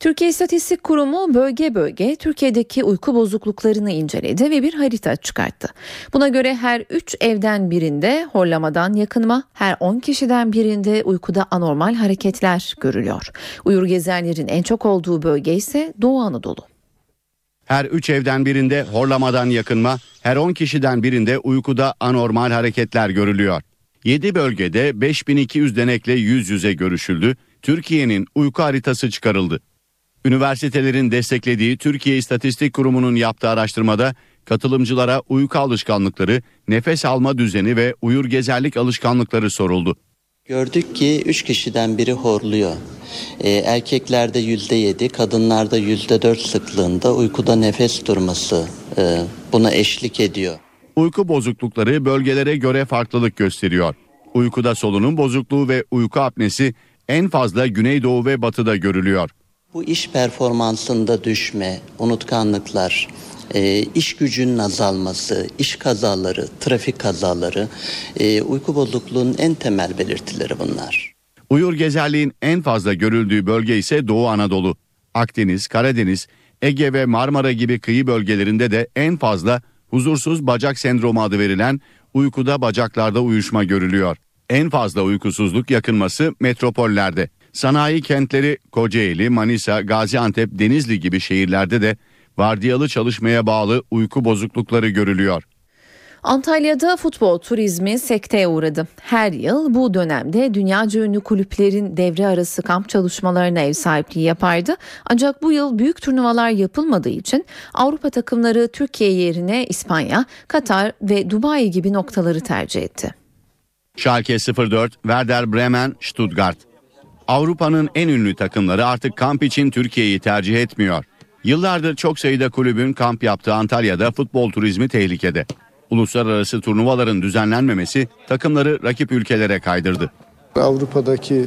Türkiye İstatistik Kurumu bölge bölge Türkiye'deki uyku bozukluklarını inceledi ve bir harita çıkarttı. Buna göre her 3 evden birinde horlamadan yakınma, her 10 kişiden birinde uykuda anormal hareketler görülüyor. Uyur gezerlerin en çok olduğu bölge ise Doğu Anadolu. Her 3 evden birinde horlamadan yakınma, her 10 kişiden birinde uykuda anormal hareketler görülüyor. 7 bölgede 5200 denekle yüz yüze görüşüldü. Türkiye'nin uyku haritası çıkarıldı. Üniversitelerin desteklediği Türkiye İstatistik Kurumu'nun yaptığı araştırmada katılımcılara uyku alışkanlıkları, nefes alma düzeni ve uyur gezerlik alışkanlıkları soruldu. Gördük ki 3 kişiden biri horluyor. Ee, erkeklerde %7, kadınlarda %4 sıklığında uykuda nefes durması e, buna eşlik ediyor. Uyku bozuklukları bölgelere göre farklılık gösteriyor. Uykuda solunum bozukluğu ve uyku apnesi en fazla Güneydoğu ve Batı'da görülüyor. Bu iş performansında düşme, unutkanlıklar, e, iş gücünün azalması, iş kazaları, trafik kazaları, e, uyku bozukluğunun en temel belirtileri bunlar. Uyur gezerliğin en fazla görüldüğü bölge ise Doğu Anadolu. Akdeniz, Karadeniz, Ege ve Marmara gibi kıyı bölgelerinde de en fazla huzursuz bacak sendromu adı verilen uykuda bacaklarda uyuşma görülüyor. En fazla uykusuzluk yakınması metropollerde. Sanayi kentleri Kocaeli, Manisa, Gaziantep, Denizli gibi şehirlerde de vardiyalı çalışmaya bağlı uyku bozuklukları görülüyor. Antalya'da futbol turizmi sekteye uğradı. Her yıl bu dönemde dünyaca ünlü kulüplerin devre arası kamp çalışmalarına ev sahipliği yapardı. Ancak bu yıl büyük turnuvalar yapılmadığı için Avrupa takımları Türkiye yerine İspanya, Katar ve Dubai gibi noktaları tercih etti. Schalke 04, Werder Bremen, Stuttgart. Avrupa'nın en ünlü takımları artık kamp için Türkiye'yi tercih etmiyor. Yıllardır çok sayıda kulübün kamp yaptığı Antalya'da futbol turizmi tehlikede. Uluslararası turnuvaların düzenlenmemesi takımları rakip ülkelere kaydırdı. Avrupa'daki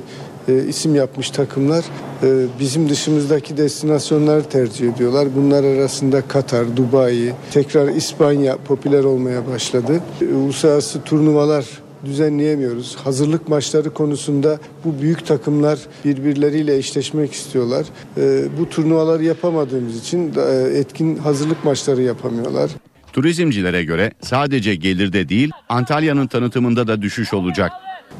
e, isim yapmış takımlar e, bizim dışımızdaki destinasyonları tercih ediyorlar. Bunlar arasında Katar, Dubai, tekrar İspanya popüler olmaya başladı. E, uluslararası turnuvalar düzenleyemiyoruz. Hazırlık maçları konusunda bu büyük takımlar birbirleriyle eşleşmek istiyorlar. E, bu turnuvaları yapamadığımız için e, etkin hazırlık maçları yapamıyorlar. Turizmcilere göre sadece gelirde değil Antalya'nın tanıtımında da düşüş olacak.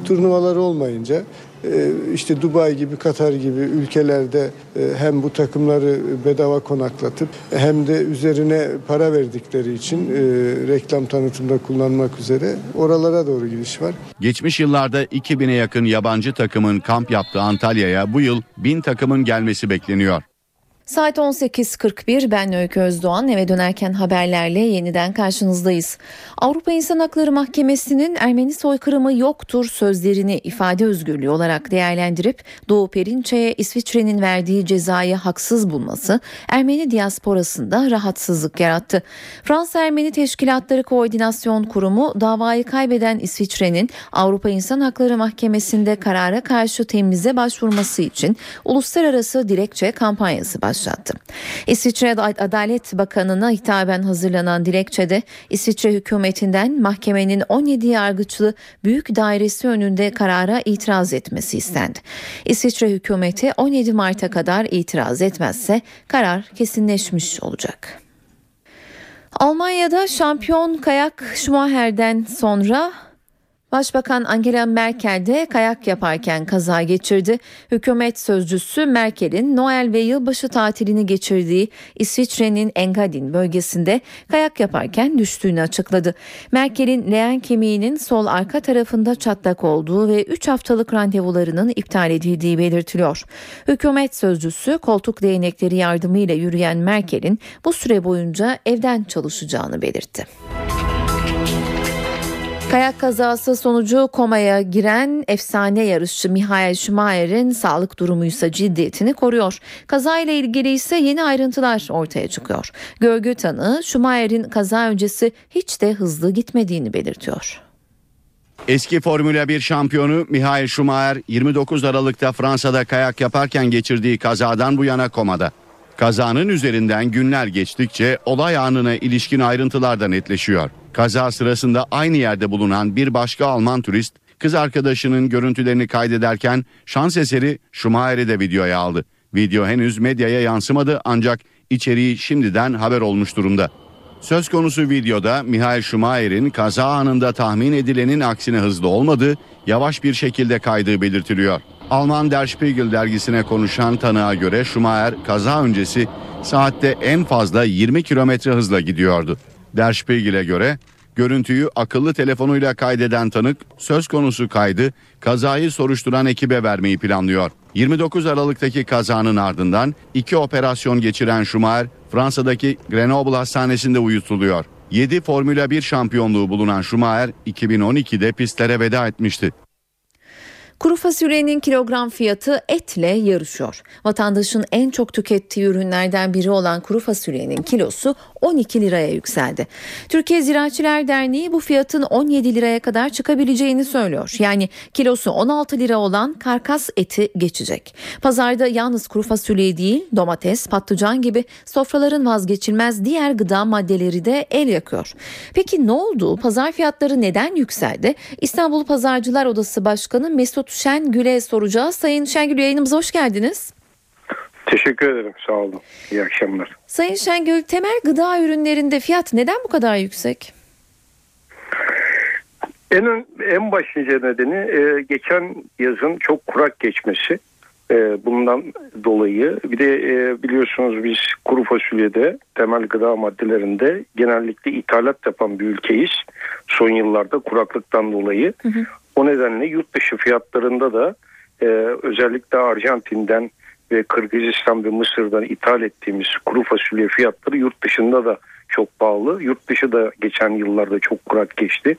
Turnuvalar olmayınca e, işte Dubai gibi Katar gibi ülkelerde e, hem bu takımları bedava konaklatıp hem de üzerine para verdikleri için e, reklam tanıtımda kullanmak üzere oralara doğru gidiş var. Geçmiş yıllarda 2000'e yakın yabancı takımın kamp yaptığı Antalya'ya bu yıl 1000 takımın gelmesi bekleniyor. Saat 18.41 ben Öykü Özdoğan eve dönerken haberlerle yeniden karşınızdayız. Avrupa İnsan Hakları Mahkemesi'nin Ermeni soykırımı yoktur sözlerini ifade özgürlüğü olarak değerlendirip Doğu Perinçe'ye İsviçre'nin verdiği cezayı haksız bulması Ermeni diasporasında rahatsızlık yarattı. Fransa Ermeni Teşkilatları Koordinasyon Kurumu davayı kaybeden İsviçre'nin Avrupa İnsan Hakları Mahkemesi'nde karara karşı temize başvurması için uluslararası dilekçe kampanyası başlattı başlattı. İsviçre Adalet Bakanı'na hitaben hazırlanan dilekçede İsviçre hükümetinden mahkemenin 17 yargıçlı büyük dairesi önünde karara itiraz etmesi istendi. İsviçre hükümeti 17 Mart'a kadar itiraz etmezse karar kesinleşmiş olacak. Almanya'da şampiyon kayak Schumacher'den sonra Başbakan Angela Merkel de kayak yaparken kaza geçirdi. Hükümet sözcüsü Merkel'in Noel ve yılbaşı tatilini geçirdiği İsviçre'nin Engadin bölgesinde kayak yaparken düştüğünü açıkladı. Merkel'in leğen kemiğinin sol arka tarafında çatlak olduğu ve 3 haftalık randevularının iptal edildiği belirtiliyor. Hükümet sözcüsü koltuk değnekleri yardımıyla yürüyen Merkel'in bu süre boyunca evden çalışacağını belirtti. Kayak kazası sonucu komaya giren efsane yarışçı Mihail Schumacher'in sağlık durumu ise ciddiyetini koruyor. Kazayla ilgili ise yeni ayrıntılar ortaya çıkıyor. Görgü tanığı Schumacher'in kaza öncesi hiç de hızlı gitmediğini belirtiyor. Eski Formula 1 şampiyonu Mihail Schumacher 29 Aralık'ta Fransa'da kayak yaparken geçirdiği kazadan bu yana komada. Kazanın üzerinden günler geçtikçe olay anına ilişkin ayrıntılar da netleşiyor. Kaza sırasında aynı yerde bulunan bir başka Alman turist kız arkadaşının görüntülerini kaydederken şans eseri Schumacher'i de videoya aldı. Video henüz medyaya yansımadı ancak içeriği şimdiden haber olmuş durumda. Söz konusu videoda Mihail Schumacher'in kaza anında tahmin edilenin aksine hızlı olmadığı, yavaş bir şekilde kaydığı belirtiliyor. Alman Der Spiegel dergisine konuşan tanığa göre Schumacher kaza öncesi saatte en fazla 20 kilometre hızla gidiyordu. Der Spiegel'e göre görüntüyü akıllı telefonuyla kaydeden tanık söz konusu kaydı kazayı soruşturan ekibe vermeyi planlıyor. 29 Aralık'taki kazanın ardından iki operasyon geçiren Schumacher Fransa'daki Grenoble Hastanesi'nde uyutuluyor. 7 Formula 1 şampiyonluğu bulunan Schumacher 2012'de pistlere veda etmişti. Kuru fasulyenin kilogram fiyatı etle yarışıyor. Vatandaşın en çok tükettiği ürünlerden biri olan kuru fasulyenin kilosu 12 liraya yükseldi. Türkiye Ziraatçılar Derneği bu fiyatın 17 liraya kadar çıkabileceğini söylüyor. Yani kilosu 16 lira olan karkas eti geçecek. Pazarda yalnız kuru fasulye değil domates, patlıcan gibi sofraların vazgeçilmez diğer gıda maddeleri de el yakıyor. Peki ne oldu? Pazar fiyatları neden yükseldi? İstanbul Pazarcılar Odası Başkanı Mesut Şengül'e soracağız. Sayın Şengül yayınımıza hoş geldiniz. Teşekkür ederim. Sağ olun. İyi akşamlar. Sayın Şengül temel gıda ürünlerinde fiyat neden bu kadar yüksek? En ön- en başlıca nedeni e, geçen yazın çok kurak geçmesi. E, bundan dolayı bir de e, biliyorsunuz biz kuru fasulyede temel gıda maddelerinde genellikle ithalat yapan bir ülkeyiz. Son yıllarda kuraklıktan dolayı. O nedenle yurt dışı fiyatlarında da e, özellikle Arjantin'den ve Kırgızistan ve Mısır'dan ithal ettiğimiz kuru fasulye fiyatları yurt dışında da çok pahalı. Yurt dışı da geçen yıllarda çok kurak geçti.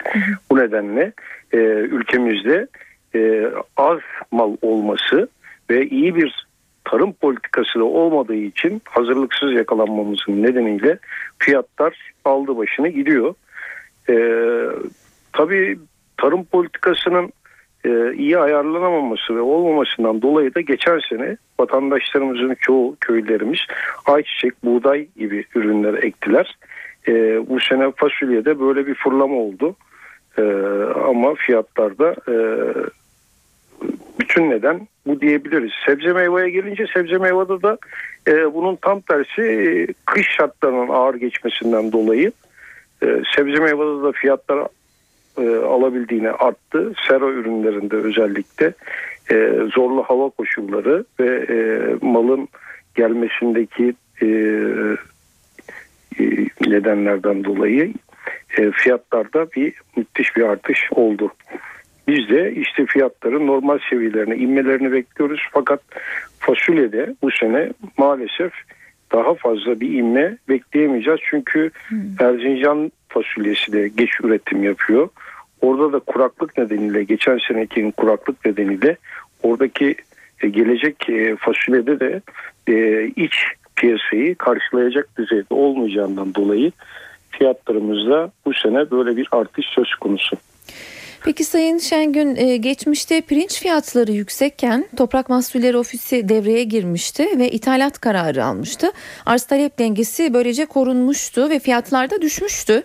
Bu nedenle e, ülkemizde e, az mal olması ve iyi bir tarım politikası da olmadığı için hazırlıksız yakalanmamızın nedeniyle fiyatlar aldı başını gidiyor. E, tabii tarım politikasının e, iyi ayarlanamaması ve olmamasından dolayı da geçen sene vatandaşlarımızın çoğu köylerimiz ayçiçek, buğday gibi ürünler ektiler. E, bu sene fasulyede böyle bir fırlama oldu. E, ama fiyatlarda bütün neden bu diyebiliriz. Sebze meyveye gelince sebze meyvede de e, bunun tam tersi kış şartlarının ağır geçmesinden dolayı sebze meyvede de fiyatlar e, alabildiğine arttı. Sera ürünlerinde özellikle e, zorlu hava koşulları ve e, malın gelmesindeki e, e, nedenlerden dolayı e, fiyatlarda bir müthiş bir artış oldu. Biz de işte fiyatların normal seviyelerine inmelerini bekliyoruz. Fakat fasulyede bu sene maalesef daha fazla bir inme bekleyemeyeceğiz. Çünkü Erzincan fasulyesi de geç üretim yapıyor. Orada da kuraklık nedeniyle geçen senekinin kuraklık nedeniyle oradaki e, gelecek e, fasulyede de e, iç piyasayı karşılayacak düzeyde olmayacağından dolayı fiyatlarımızda bu sene böyle bir artış söz konusu. Peki Sayın Şengün e, geçmişte pirinç fiyatları yüksekken Toprak Mahsulleri Ofisi devreye girmişti ve ithalat kararı almıştı. Arz talep dengesi böylece korunmuştu ve fiyatlar da düşmüştü.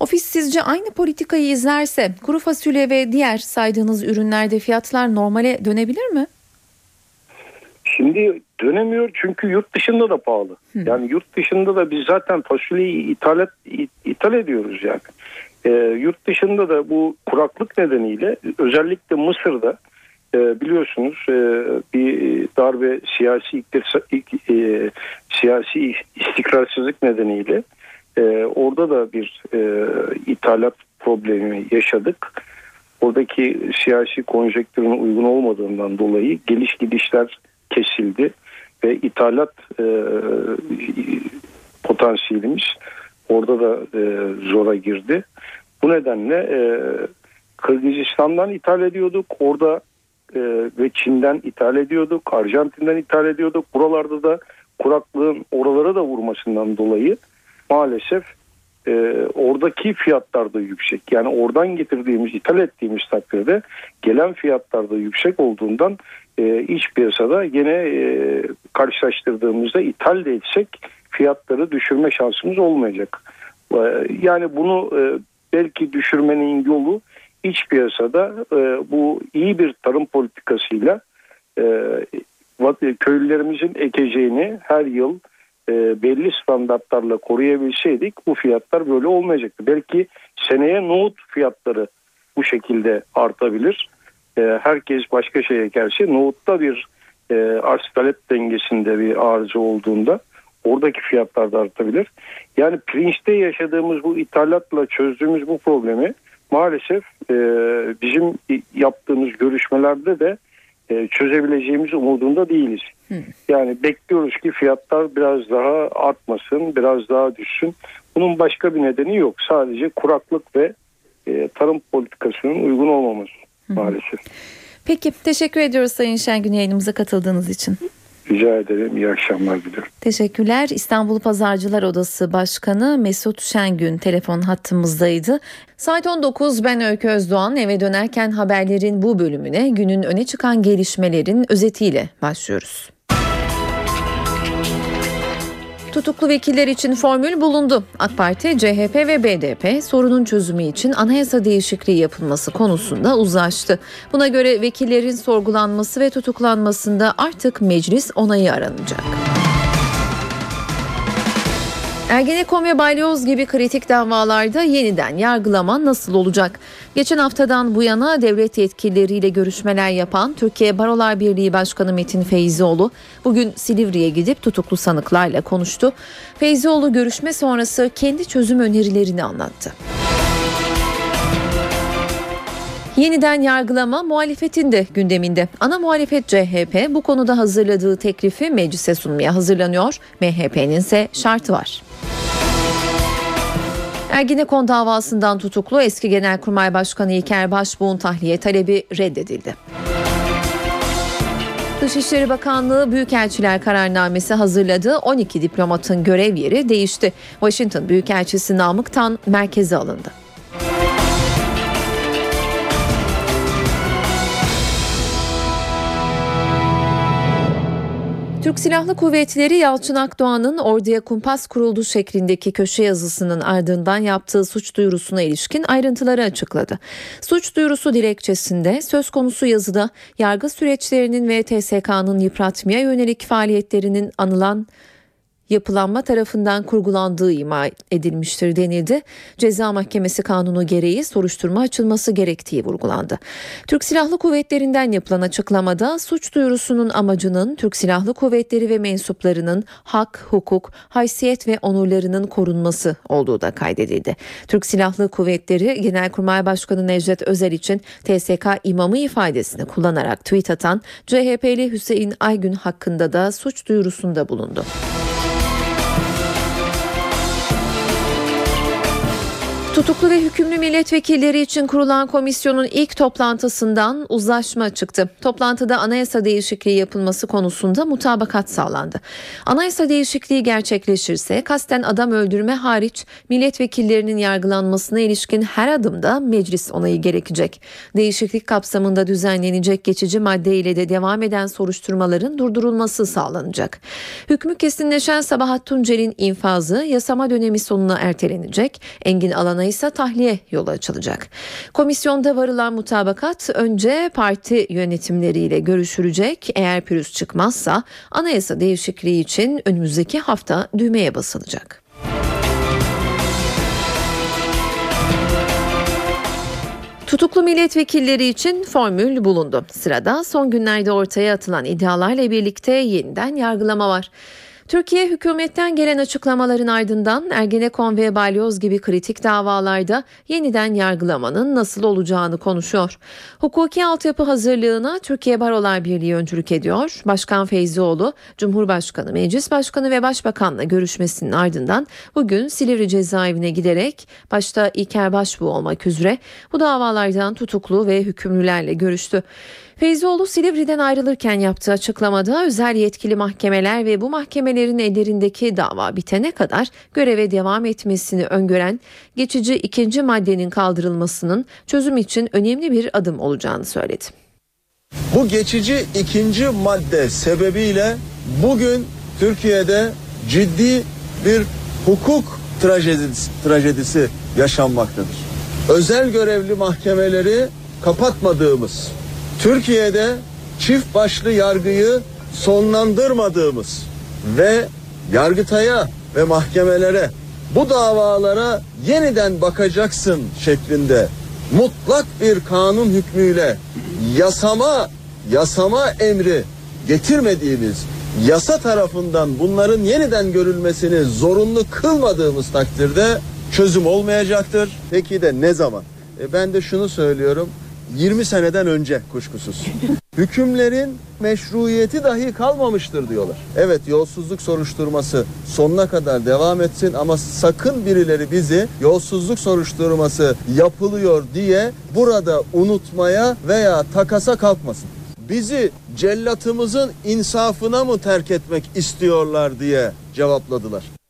Ofis sizce aynı politikayı izlerse kuru fasulye ve diğer saydığınız ürünlerde fiyatlar normale dönebilir mi? Şimdi dönemiyor çünkü yurt dışında da pahalı. Yani yurt dışında da biz zaten fasulyeyi ithalat, ithal ediyoruz yani. E, yurt dışında da bu kuraklık nedeniyle özellikle Mısır'da e, biliyorsunuz e, bir darbe siyasi iktirsa, ik- e, siyasi istikrarsızlık nedeniyle e, orada da bir e, ithalat problemi yaşadık. Oradaki siyasi konjektürün uygun olmadığından dolayı geliş gidişler kesildi ve ithalat e, potansiyelimiz orada da e, zora girdi. Bu nedenle e, Kırgızistan'dan ithal ediyorduk. Orada e, ve Çin'den ithal ediyorduk. Arjantin'den ithal ediyorduk. Buralarda da kuraklığın oralara da vurmasından dolayı maalesef e, oradaki fiyatlar da yüksek. Yani oradan getirdiğimiz, ithal ettiğimiz takdirde gelen fiyatlar da yüksek olduğundan e, iç piyasada yine e, karşılaştırdığımızda ithal de etsek fiyatları düşürme şansımız olmayacak. E, yani bunu e, belki düşürmenin yolu iç piyasada e, bu iyi bir tarım politikasıyla e, köylülerimizin ekeceğini her yıl belli standartlarla koruyabilseydik bu fiyatlar böyle olmayacaktı. Belki seneye nohut fiyatları bu şekilde artabilir. Herkes başka şeye gelse nohutta bir arz talep dengesinde bir arıza olduğunda oradaki fiyatlar da artabilir. Yani pirinçte yaşadığımız bu ithalatla çözdüğümüz bu problemi maalesef e, bizim yaptığımız görüşmelerde de e, çözebileceğimiz umudunda değiliz. Yani bekliyoruz ki fiyatlar biraz daha artmasın, biraz daha düşsün. Bunun başka bir nedeni yok. Sadece kuraklık ve e, tarım politikasının uygun olmaması maalesef. Peki teşekkür ediyoruz Sayın Şengün yayınımıza katıldığınız için. Rica ederim. İyi akşamlar diliyorum. Teşekkürler. İstanbul Pazarcılar Odası Başkanı Mesut Şengün telefon hattımızdaydı. Saat 19 ben Öykü Özdoğan eve dönerken haberlerin bu bölümüne günün öne çıkan gelişmelerin özetiyle başlıyoruz. Tutuklu vekiller için formül bulundu. AK Parti, CHP ve BDP sorunun çözümü için anayasa değişikliği yapılması konusunda uzlaştı. Buna göre vekillerin sorgulanması ve tutuklanmasında artık meclis onayı aranacak. Ergenekon ve balyoz gibi kritik davalarda yeniden yargılama nasıl olacak? Geçen haftadan bu yana devlet yetkilileriyle görüşmeler yapan Türkiye Barolar Birliği Başkanı Metin Feyzioğlu bugün Silivri'ye gidip tutuklu sanıklarla konuştu. Feyzioğlu görüşme sonrası kendi çözüm önerilerini anlattı. Yeniden yargılama muhalefetin de gündeminde. Ana muhalefet CHP bu konuda hazırladığı teklifi meclise sunmaya hazırlanıyor. MHP'nin ise şartı var. Ergenekon davasından tutuklu eski Genelkurmay Başkanı İlker Başbuğ'un tahliye talebi reddedildi. Dışişleri Bakanlığı Büyükelçiler Kararnamesi hazırladı. 12 diplomatın görev yeri değişti. Washington Büyükelçisi Namık Tan merkeze alındı. Türk Silahlı Kuvvetleri Yalçın Akdoğan'ın orduya kumpas kuruldu şeklindeki köşe yazısının ardından yaptığı suç duyurusuna ilişkin ayrıntıları açıkladı. Suç duyurusu dilekçesinde söz konusu yazıda yargı süreçlerinin ve TSK'nın yıpratmaya yönelik faaliyetlerinin anılan yapılanma tarafından kurgulandığı ima edilmiştir denildi. Ceza Mahkemesi kanunu gereği soruşturma açılması gerektiği vurgulandı. Türk Silahlı Kuvvetleri'nden yapılan açıklamada suç duyurusunun amacının Türk Silahlı Kuvvetleri ve mensuplarının hak, hukuk, haysiyet ve onurlarının korunması olduğu da kaydedildi. Türk Silahlı Kuvvetleri Genelkurmay Başkanı Necdet Özel için TSK imamı ifadesini kullanarak tweet atan CHP'li Hüseyin Aygün hakkında da suç duyurusunda bulundu. Tutuklu ve hükümlü milletvekilleri için kurulan komisyonun ilk toplantısından uzlaşma çıktı. Toplantıda anayasa değişikliği yapılması konusunda mutabakat sağlandı. Anayasa değişikliği gerçekleşirse kasten adam öldürme hariç milletvekillerinin yargılanmasına ilişkin her adımda meclis onayı gerekecek. Değişiklik kapsamında düzenlenecek geçici madde de devam eden soruşturmaların durdurulması sağlanacak. Hükmü kesinleşen Sabahat Tuncer'in infazı yasama dönemi sonuna ertelenecek. Engin Alan'a ise tahliye yolu açılacak. Komisyonda varılan mutabakat önce parti yönetimleriyle görüşülecek. Eğer pürüz çıkmazsa anayasa değişikliği için önümüzdeki hafta düğmeye basılacak. Tutuklu milletvekilleri için formül bulundu. Sırada son günlerde ortaya atılan iddialarla birlikte yeniden yargılama var. Türkiye hükümetten gelen açıklamaların ardından Ergenekon ve Balyoz gibi kritik davalarda yeniden yargılamanın nasıl olacağını konuşuyor. Hukuki altyapı hazırlığına Türkiye Barolar Birliği öncülük ediyor. Başkan Feyzioğlu, Cumhurbaşkanı, Meclis Başkanı ve Başbakanla görüşmesinin ardından bugün Silivri cezaevine giderek başta İlker Başbuğ olmak üzere bu davalardan tutuklu ve hükümlülerle görüştü. Feyzioğlu Silivri'den ayrılırken yaptığı açıklamada özel yetkili mahkemeler ve bu mahkemelerin ellerindeki dava bitene kadar göreve devam etmesini öngören geçici ikinci maddenin kaldırılmasının çözüm için önemli bir adım olacağını söyledi. Bu geçici ikinci madde sebebiyle bugün Türkiye'de ciddi bir hukuk trajedisi, trajedisi yaşanmaktadır. Özel görevli mahkemeleri kapatmadığımız, Türkiye'de çift başlı yargıyı sonlandırmadığımız ve Yargıtay'a ve mahkemelere bu davalara yeniden bakacaksın şeklinde mutlak bir kanun hükmüyle yasama yasama emri getirmediğimiz yasa tarafından bunların yeniden görülmesini zorunlu kılmadığımız takdirde çözüm olmayacaktır. Peki de ne zaman? E ben de şunu söylüyorum. 20 seneden önce kuşkusuz. Hükümlerin meşruiyeti dahi kalmamıştır diyorlar. Evet yolsuzluk soruşturması sonuna kadar devam etsin ama sakın birileri bizi yolsuzluk soruşturması yapılıyor diye burada unutmaya veya takasa kalkmasın. Bizi cellatımızın insafına mı terk etmek istiyorlar diye cevapladılar.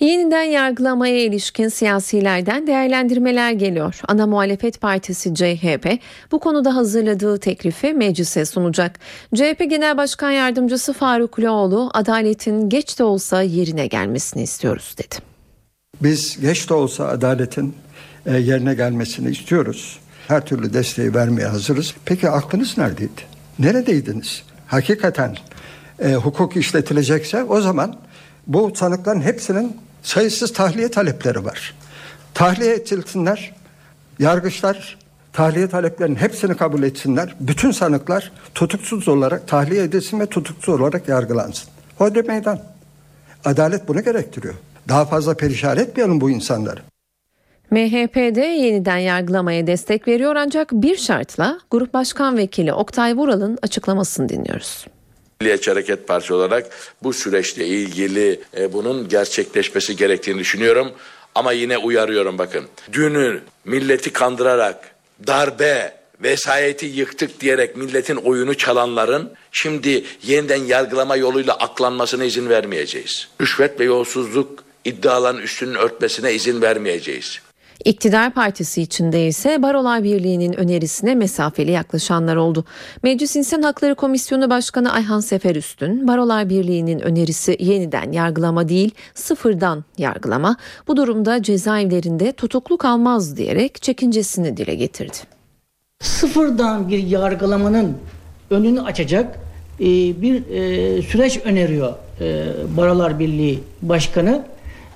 Yeniden yargılamaya ilişkin siyasilerden değerlendirmeler geliyor. Ana muhalefet partisi CHP bu konuda hazırladığı teklifi meclise sunacak. CHP Genel Başkan Yardımcısı Faruk Loğlu adaletin geç de olsa yerine gelmesini istiyoruz dedi. Biz geç de olsa adaletin e, yerine gelmesini istiyoruz. Her türlü desteği vermeye hazırız. Peki aklınız neredeydi? Neredeydiniz? Hakikaten e, hukuk işletilecekse o zaman bu sanıkların hepsinin sayısız tahliye talepleri var. Tahliye edilsinler, yargıçlar tahliye taleplerinin hepsini kabul etsinler. Bütün sanıklar tutuksuz olarak tahliye edilsin ve tutuksuz olarak yargılansın. Hodri meydan. Adalet bunu gerektiriyor. Daha fazla perişan etmeyelim bu insanları. MHP'de yeniden yargılamaya destek veriyor ancak bir şartla Grup Başkan Vekili Oktay Vural'ın açıklamasını dinliyoruz. Milliyetçi Hareket Partisi olarak bu süreçle ilgili e, bunun gerçekleşmesi gerektiğini düşünüyorum. Ama yine uyarıyorum bakın. Dünü milleti kandırarak darbe vesayeti yıktık diyerek milletin oyunu çalanların şimdi yeniden yargılama yoluyla aklanmasına izin vermeyeceğiz. Rüşvet ve yolsuzluk iddiaların üstünün örtmesine izin vermeyeceğiz. İktidar partisi içinde ise Barolar Birliği'nin önerisine mesafeli yaklaşanlar oldu. Meclis İnsan Hakları Komisyonu Başkanı Ayhan Seferüstün, Barolar Birliği'nin önerisi yeniden yargılama değil, sıfırdan yargılama, bu durumda cezaevlerinde tutuklu kalmaz diyerek çekincesini dile getirdi. Sıfırdan bir yargılamanın önünü açacak e, bir e, süreç öneriyor e, Barolar Birliği Başkanı.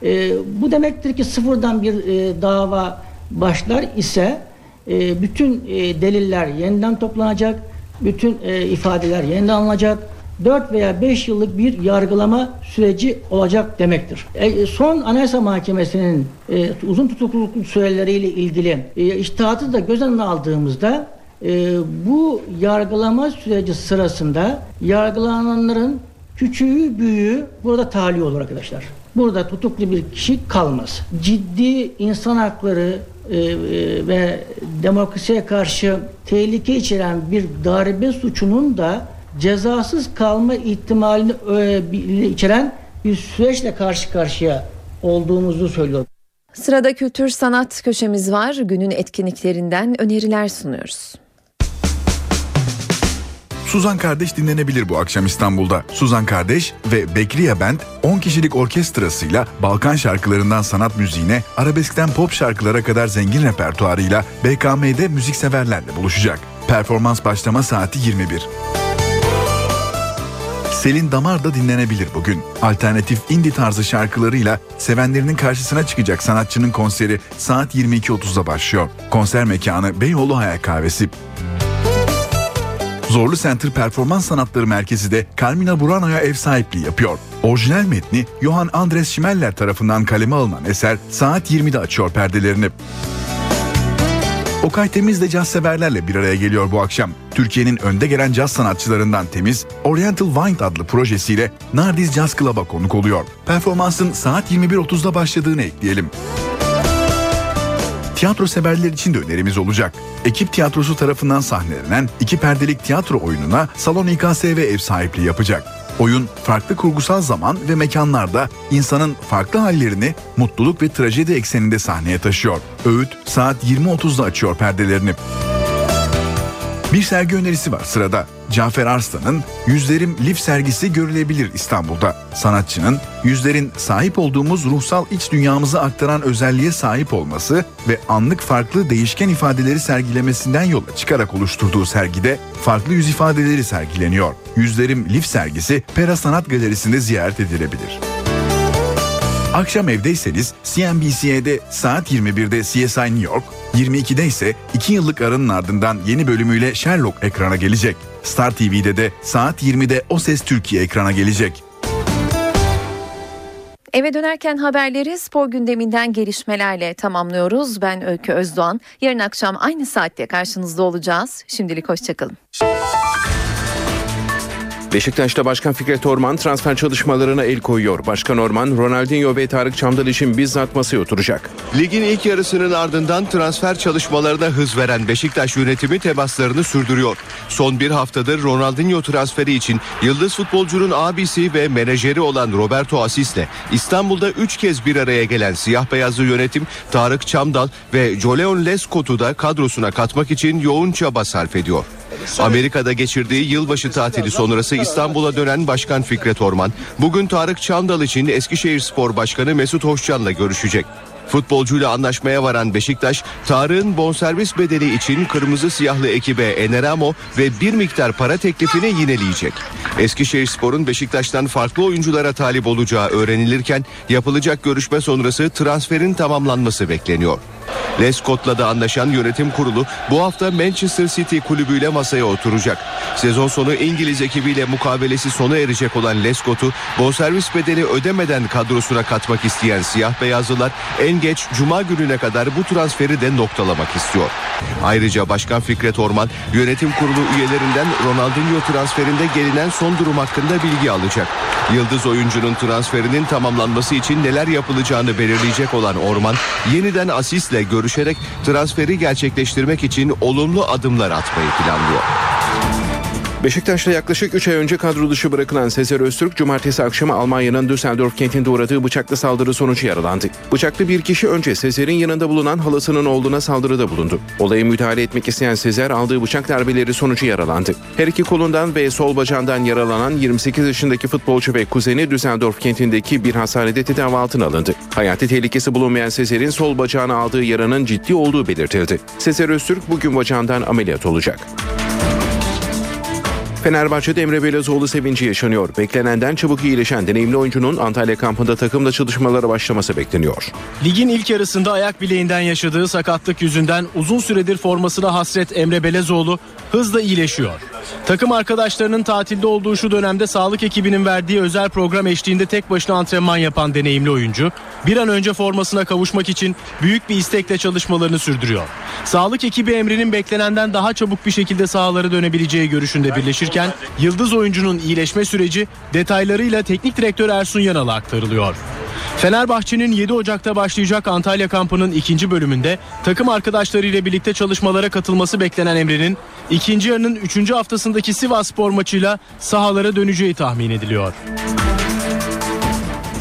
E, bu demektir ki sıfırdan bir e, dava başlar ise e, bütün e, deliller yeniden toplanacak, bütün e, ifadeler yeniden alınacak, 4 veya 5 yıllık bir yargılama süreci olacak demektir. E, son Anayasa Mahkemesi'nin e, uzun tutukluluk süreleriyle ilgili e, iştihatı da göz önüne aldığımızda e, bu yargılama süreci sırasında yargılananların küçüğü büyüğü burada tahliye olur arkadaşlar. Burada tutuklu bir kişi kalmaz. Ciddi insan hakları e, e, ve demokrasiye karşı tehlike içeren bir darbe suçunun da cezasız kalma ihtimalini e, içeren bir süreçle karşı karşıya olduğumuzu söylüyor. Sırada kültür sanat köşemiz var. Günün etkinliklerinden öneriler sunuyoruz. Suzan Kardeş dinlenebilir bu akşam İstanbul'da. Suzan Kardeş ve Bekriye Band 10 kişilik orkestrasıyla Balkan şarkılarından sanat müziğine, arabeskten pop şarkılara kadar zengin repertuarıyla BKM'de müzikseverlerle buluşacak. Performans başlama saati 21. Selin Damar da dinlenebilir bugün. Alternatif indie tarzı şarkılarıyla sevenlerinin karşısına çıkacak sanatçının konseri saat 22.30'da başlıyor. Konser mekanı Beyoğlu Hayal Kahvesi. Zorlu Center Performans Sanatları Merkezi de Carmina Burano'ya ev sahipliği yapıyor. Orijinal metni Johann Andres Schmeller tarafından kaleme alınan eser saat 20'de açıyor perdelerini. Okay Temiz de caz severlerle bir araya geliyor bu akşam. Türkiye'nin önde gelen caz sanatçılarından Temiz, Oriental Wind adlı projesiyle Nardiz Jazz Club'a konuk oluyor. Performansın saat 21.30'da başladığını ekleyelim. Tiyatro severler için de önerimiz olacak. Ekip tiyatrosu tarafından sahnelenen iki perdelik tiyatro oyununa Salon İKSV ev sahipliği yapacak. Oyun farklı kurgusal zaman ve mekanlarda insanın farklı hallerini mutluluk ve trajedi ekseninde sahneye taşıyor. Öğüt saat 20.30'da açıyor perdelerini. Bir sergi önerisi var sırada. Cafer Arslan'ın Yüzlerim Lif sergisi görülebilir İstanbul'da. Sanatçının yüzlerin sahip olduğumuz ruhsal iç dünyamızı aktaran özelliğe sahip olması ve anlık farklı değişken ifadeleri sergilemesinden yola çıkarak oluşturduğu sergide farklı yüz ifadeleri sergileniyor. Yüzlerim Lif sergisi Pera Sanat Galerisi'nde ziyaret edilebilir. Akşam evdeyseniz CNBC'de saat 21'de CSI New York, 22'de ise 2 yıllık aranın ardından yeni bölümüyle Sherlock ekrana gelecek. Star TV'de de saat 20'de O Ses Türkiye ekrana gelecek. Eve dönerken haberleri spor gündeminden gelişmelerle tamamlıyoruz. Ben Öykü Özdoğan. Yarın akşam aynı saatte karşınızda olacağız. Şimdilik hoşçakalın. Beşiktaş'ta Başkan Fikret Orman transfer çalışmalarına el koyuyor. Başkan Orman, Ronaldinho ve Tarık Çamdal için bizzat masaya oturacak. Ligin ilk yarısının ardından transfer çalışmalarına hız veren Beşiktaş yönetimi temaslarını sürdürüyor. Son bir haftadır Ronaldinho transferi için yıldız futbolcunun abisi ve menajeri olan Roberto Asis'le İstanbul'da 3 kez bir araya gelen siyah beyazlı yönetim Tarık Çamdal ve Joleon Lescot'u da kadrosuna katmak için yoğun çaba sarf ediyor. Amerika'da geçirdiği yılbaşı tatili sonrası İstanbul'a dönen Başkan Fikret Orman, bugün Tarık Çamdal için Eskişehir Spor Başkanı Mesut Hoşcan'la görüşecek. Futbolcuyla anlaşmaya varan Beşiktaş, Tarık'ın bonservis bedeli için kırmızı siyahlı ekibe Eneramo ve bir miktar para teklifini yineleyecek. Eskişehir Spor'un Beşiktaş'tan farklı oyunculara talip olacağı öğrenilirken yapılacak görüşme sonrası transferin tamamlanması bekleniyor. Lescott'la da anlaşan yönetim kurulu bu hafta Manchester City kulübüyle masaya oturacak. Sezon sonu İngiliz ekibiyle mukabelesi sona erecek olan Lescott'u bonservis bedeli ödemeden kadrosuna katmak isteyen siyah beyazlılar en geç cuma gününe kadar bu transferi de noktalamak istiyor. Ayrıca Başkan Fikret Orman yönetim kurulu üyelerinden Ronaldinho transferinde gelinen son durum hakkında bilgi alacak. Yıldız oyuncunun transferinin tamamlanması için neler yapılacağını belirleyecek olan Orman yeniden asistle görüşerek transferi gerçekleştirmek için olumlu adımlar atmayı planlıyor. Beşiktaş'ta yaklaşık 3 ay önce kadro dışı bırakılan Sezer Öztürk, cumartesi akşamı Almanya'nın Düsseldorf kentinde uğradığı bıçaklı saldırı sonucu yaralandı. Bıçaklı bir kişi önce Sezer'in yanında bulunan halasının oğluna saldırıda bulundu. Olaya müdahale etmek isteyen Sezer aldığı bıçak darbeleri sonucu yaralandı. Her iki kolundan ve sol bacağından yaralanan 28 yaşındaki futbolcu ve kuzeni Düsseldorf kentindeki bir hastanede tedavi altına alındı. Hayati tehlikesi bulunmayan Sezer'in sol bacağına aldığı yaranın ciddi olduğu belirtildi. Sezer Öztürk bugün bacağından ameliyat olacak. Fenerbahçe'de Emre Belözoğlu sevinci yaşanıyor. Beklenenden çabuk iyileşen deneyimli oyuncunun Antalya kampında takımla çalışmalara başlaması bekleniyor. Ligin ilk yarısında ayak bileğinden yaşadığı sakatlık yüzünden uzun süredir formasına hasret Emre Belezoğlu hızla iyileşiyor. Takım arkadaşlarının tatilde olduğu şu dönemde sağlık ekibinin verdiği özel program eşliğinde tek başına antrenman yapan deneyimli oyuncu bir an önce formasına kavuşmak için büyük bir istekle çalışmalarını sürdürüyor. Sağlık ekibi Emre'nin beklenenden daha çabuk bir şekilde sahalara dönebileceği görüşünde birleşirken yıldız oyuncunun iyileşme süreci detaylarıyla teknik direktör Ersun Yanal'a aktarılıyor. Fenerbahçe'nin 7 Ocak'ta başlayacak Antalya kampının ikinci bölümünde takım arkadaşlarıyla birlikte çalışmalara katılması beklenen Emre'nin ikinci yarının 3. haftasındaki Sivas Spor maçıyla sahalara döneceği tahmin ediliyor.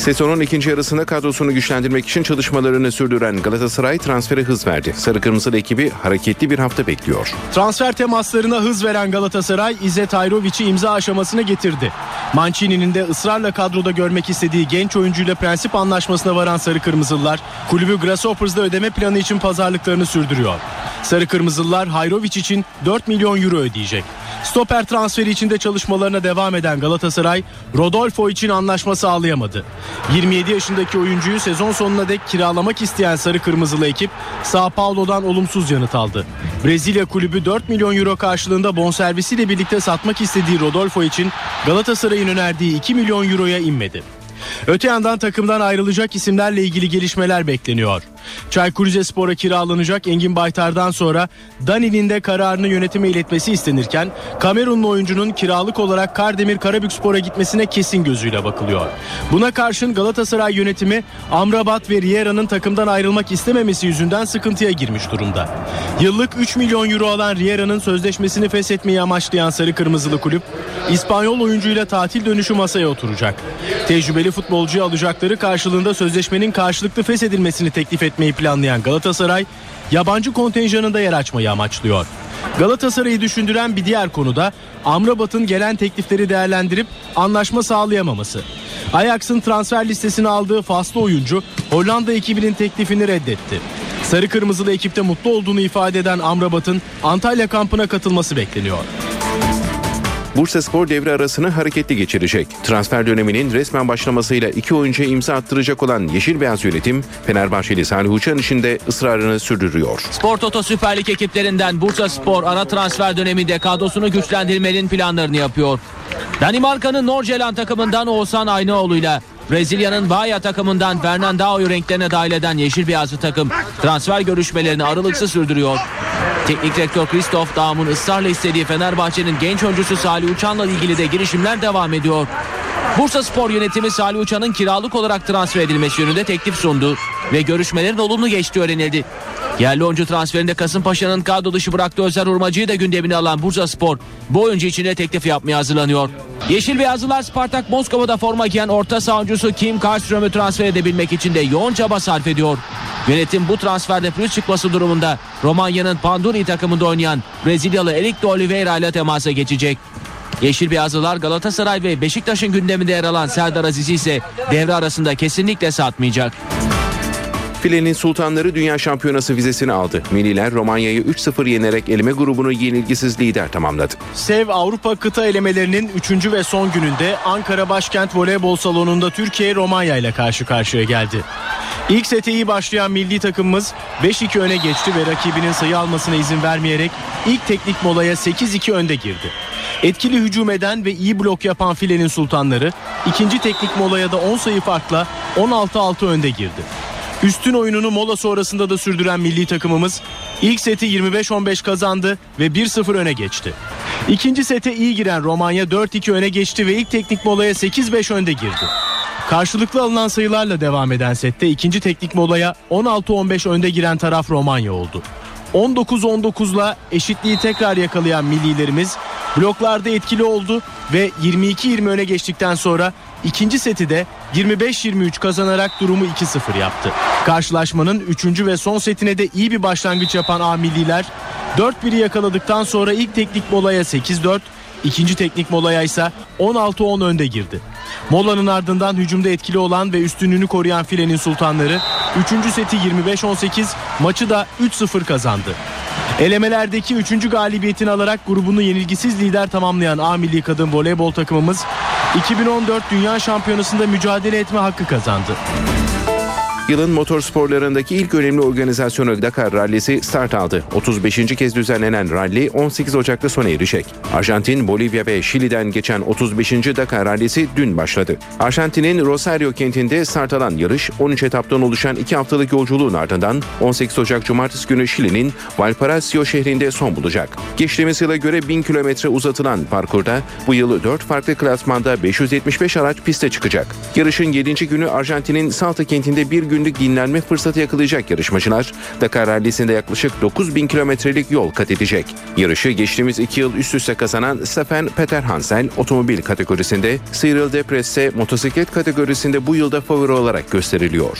Sezonun ikinci yarısında kadrosunu güçlendirmek için çalışmalarını sürdüren Galatasaray transfere hız verdi. Sarı Kırmızılı ekibi hareketli bir hafta bekliyor. Transfer temaslarına hız veren Galatasaray İzzet Ayrovic'i imza aşamasına getirdi. Mancini'nin de ısrarla kadroda görmek istediği genç oyuncuyla prensip anlaşmasına varan Sarı Kırmızılılar kulübü Grasshoppers'da ödeme planı için pazarlıklarını sürdürüyor. Sarı Kırmızılılar Hayrovic için 4 milyon euro ödeyecek. Stoper transferi içinde çalışmalarına devam eden Galatasaray, Rodolfo için anlaşma sağlayamadı. 27 yaşındaki oyuncuyu sezon sonuna dek kiralamak isteyen Sarı Kırmızılı ekip Sao Paulo'dan olumsuz yanıt aldı. Brezilya kulübü 4 milyon euro karşılığında bonservisiyle birlikte satmak istediği Rodolfo için Galatasaray'ın önerdiği 2 milyon euroya inmedi. Öte yandan takımdan ayrılacak isimlerle ilgili gelişmeler bekleniyor. Çaykur Rizespor'a kiralanacak Engin Baytar'dan sonra Dani'nin de kararını yönetime iletmesi istenirken Kamerunlu oyuncunun kiralık olarak Kardemir Karabükspor'a gitmesine kesin gözüyle bakılıyor. Buna karşın Galatasaray yönetimi Amrabat ve Riera'nın takımdan ayrılmak istememesi yüzünden sıkıntıya girmiş durumda. Yıllık 3 milyon euro alan Riera'nın sözleşmesini feshetmeyi amaçlayan Sarı Kırmızılı kulüp İspanyol oyuncuyla tatil dönüşü masaya oturacak. Tecrübeli futbolcuyu alacakları karşılığında sözleşmenin karşılıklı feshedilmesini teklif etmeyi planlayan Galatasaray, yabancı kontenjanında yer açmayı amaçlıyor. Galatasaray'ı düşündüren bir diğer konu da Amrabat'ın gelen teklifleri değerlendirip anlaşma sağlayamaması. Ajax'ın transfer listesine aldığı faslı oyuncu Hollanda ekibinin teklifini reddetti. Sarı Kırmızılı ekipte mutlu olduğunu ifade eden Amrabat'ın Antalya kampına katılması bekleniyor. Bursa Spor devre arasını hareketli geçirecek. Transfer döneminin resmen başlamasıyla iki oyuncuya imza attıracak olan Yeşil Beyaz yönetim Fenerbahçeli Salih Uçan için de ısrarını sürdürüyor. Spor Toto Süper Lig ekiplerinden Bursa Spor ara transfer döneminde kadrosunu güçlendirmenin planlarını yapıyor. Danimarka'nın Norgeland takımından Oğuzhan Aynaoğlu'yla Brezilya'nın Bahia takımından Fernandao'yu renklerine dahil eden Yeşil Beyazlı takım transfer görüşmelerini aralıksız sürdürüyor. Teknik direktör Christoph Daum'un ısrarla istediği Fenerbahçe'nin genç oyuncusu Salih Uçan'la ilgili de girişimler devam ediyor. Bursa Spor yönetimi Salih Uçan'ın kiralık olarak transfer edilmesi yönünde teklif sundu ve görüşmelerin olumlu geçtiği öğrenildi. Yerli oyuncu transferinde Kasımpaşa'nın kadro dışı bıraktığı Özer Urmacı'yı da gündemine alan Bursa Spor bu oyuncu için de teklif yapmaya hazırlanıyor. Yeşil Beyazlılar Spartak Moskova'da forma giyen orta saha oyuncusu Kim Karlström'ü transfer edebilmek için de yoğun çaba sarf ediyor. Yönetim bu transferde pürüz çıkması durumunda Romanya'nın Panduri takımında oynayan Brezilyalı Erik de Oliveira ile temasa geçecek. Yeşil Beyazlılar Galatasaray ve Beşiktaş'ın gündeminde yer alan Serdar Aziz'i ise devre arasında kesinlikle satmayacak. Filenin Sultanları Dünya Şampiyonası vizesini aldı. Milliler Romanya'yı 3-0 yenerek eleme grubunu yenilgisiz lider tamamladı. Sev Avrupa kıta elemelerinin 3. ve son gününde Ankara Başkent Voleybol Salonu'nda Türkiye Romanya ile karşı karşıya geldi. İlk sete iyi başlayan milli takımımız 5-2 öne geçti ve rakibinin sayı almasına izin vermeyerek ilk teknik molaya 8-2 önde girdi. Etkili hücum eden ve iyi blok yapan filenin sultanları ikinci teknik molaya da 10 sayı farkla 16-6 önde girdi. Üstün oyununu mola sonrasında da sürdüren milli takımımız ilk seti 25-15 kazandı ve 1-0 öne geçti. İkinci sete iyi giren Romanya 4-2 öne geçti ve ilk teknik molaya 8-5 önde girdi. Karşılıklı alınan sayılarla devam eden sette ikinci teknik molaya 16-15 önde giren taraf Romanya oldu. 19-19'la eşitliği tekrar yakalayan millilerimiz bloklarda etkili oldu ve 22-20 öne geçtikten sonra ikinci seti de 25-23 kazanarak durumu 2-0 yaptı. Karşılaşmanın 3. ve son setine de iyi bir başlangıç yapan A milliler 4-1'i yakaladıktan sonra ilk teknik molaya 8-4, ikinci teknik molaya ise 16-10 önde girdi. Molanın ardından hücumda etkili olan ve üstünlüğünü koruyan filenin sultanları 3. seti 25-18 maçı da 3-0 kazandı. Elemelerdeki 3. galibiyetini alarak grubunu yenilgisiz lider tamamlayan A milli kadın voleybol takımımız 2014 Dünya Şampiyonası'nda mücadele etme hakkı kazandı. Yılın motorsporlarındaki ilk önemli organizasyonu Dakar Rallisi start aldı. 35. kez düzenlenen rally 18 Ocak'ta sona erecek. Arjantin, Bolivya ve Şili'den geçen 35. Dakar Rallisi dün başladı. Arjantin'in Rosario kentinde start alan yarış 13 etaptan oluşan 2 haftalık yolculuğun ardından 18 Ocak Cumartesi günü Şili'nin Valparaiso şehrinde son bulacak. Geçtiğimiz yıla göre 1000 kilometre uzatılan parkurda bu yıl 4 farklı klasmanda 575 araç piste çıkacak. Yarışın 7. günü Arjantin'in Salta kentinde bir gün günlük dinlenme fırsatı yakalayacak yarışmacılar Dakar Rally'sinde yaklaşık 9000 kilometrelik yol kat edecek. Yarışı geçtiğimiz iki yıl üst üste kazanan Stefan Peter Hansel otomobil kategorisinde, Cyril Depres ise motosiklet kategorisinde bu yılda favori olarak gösteriliyor.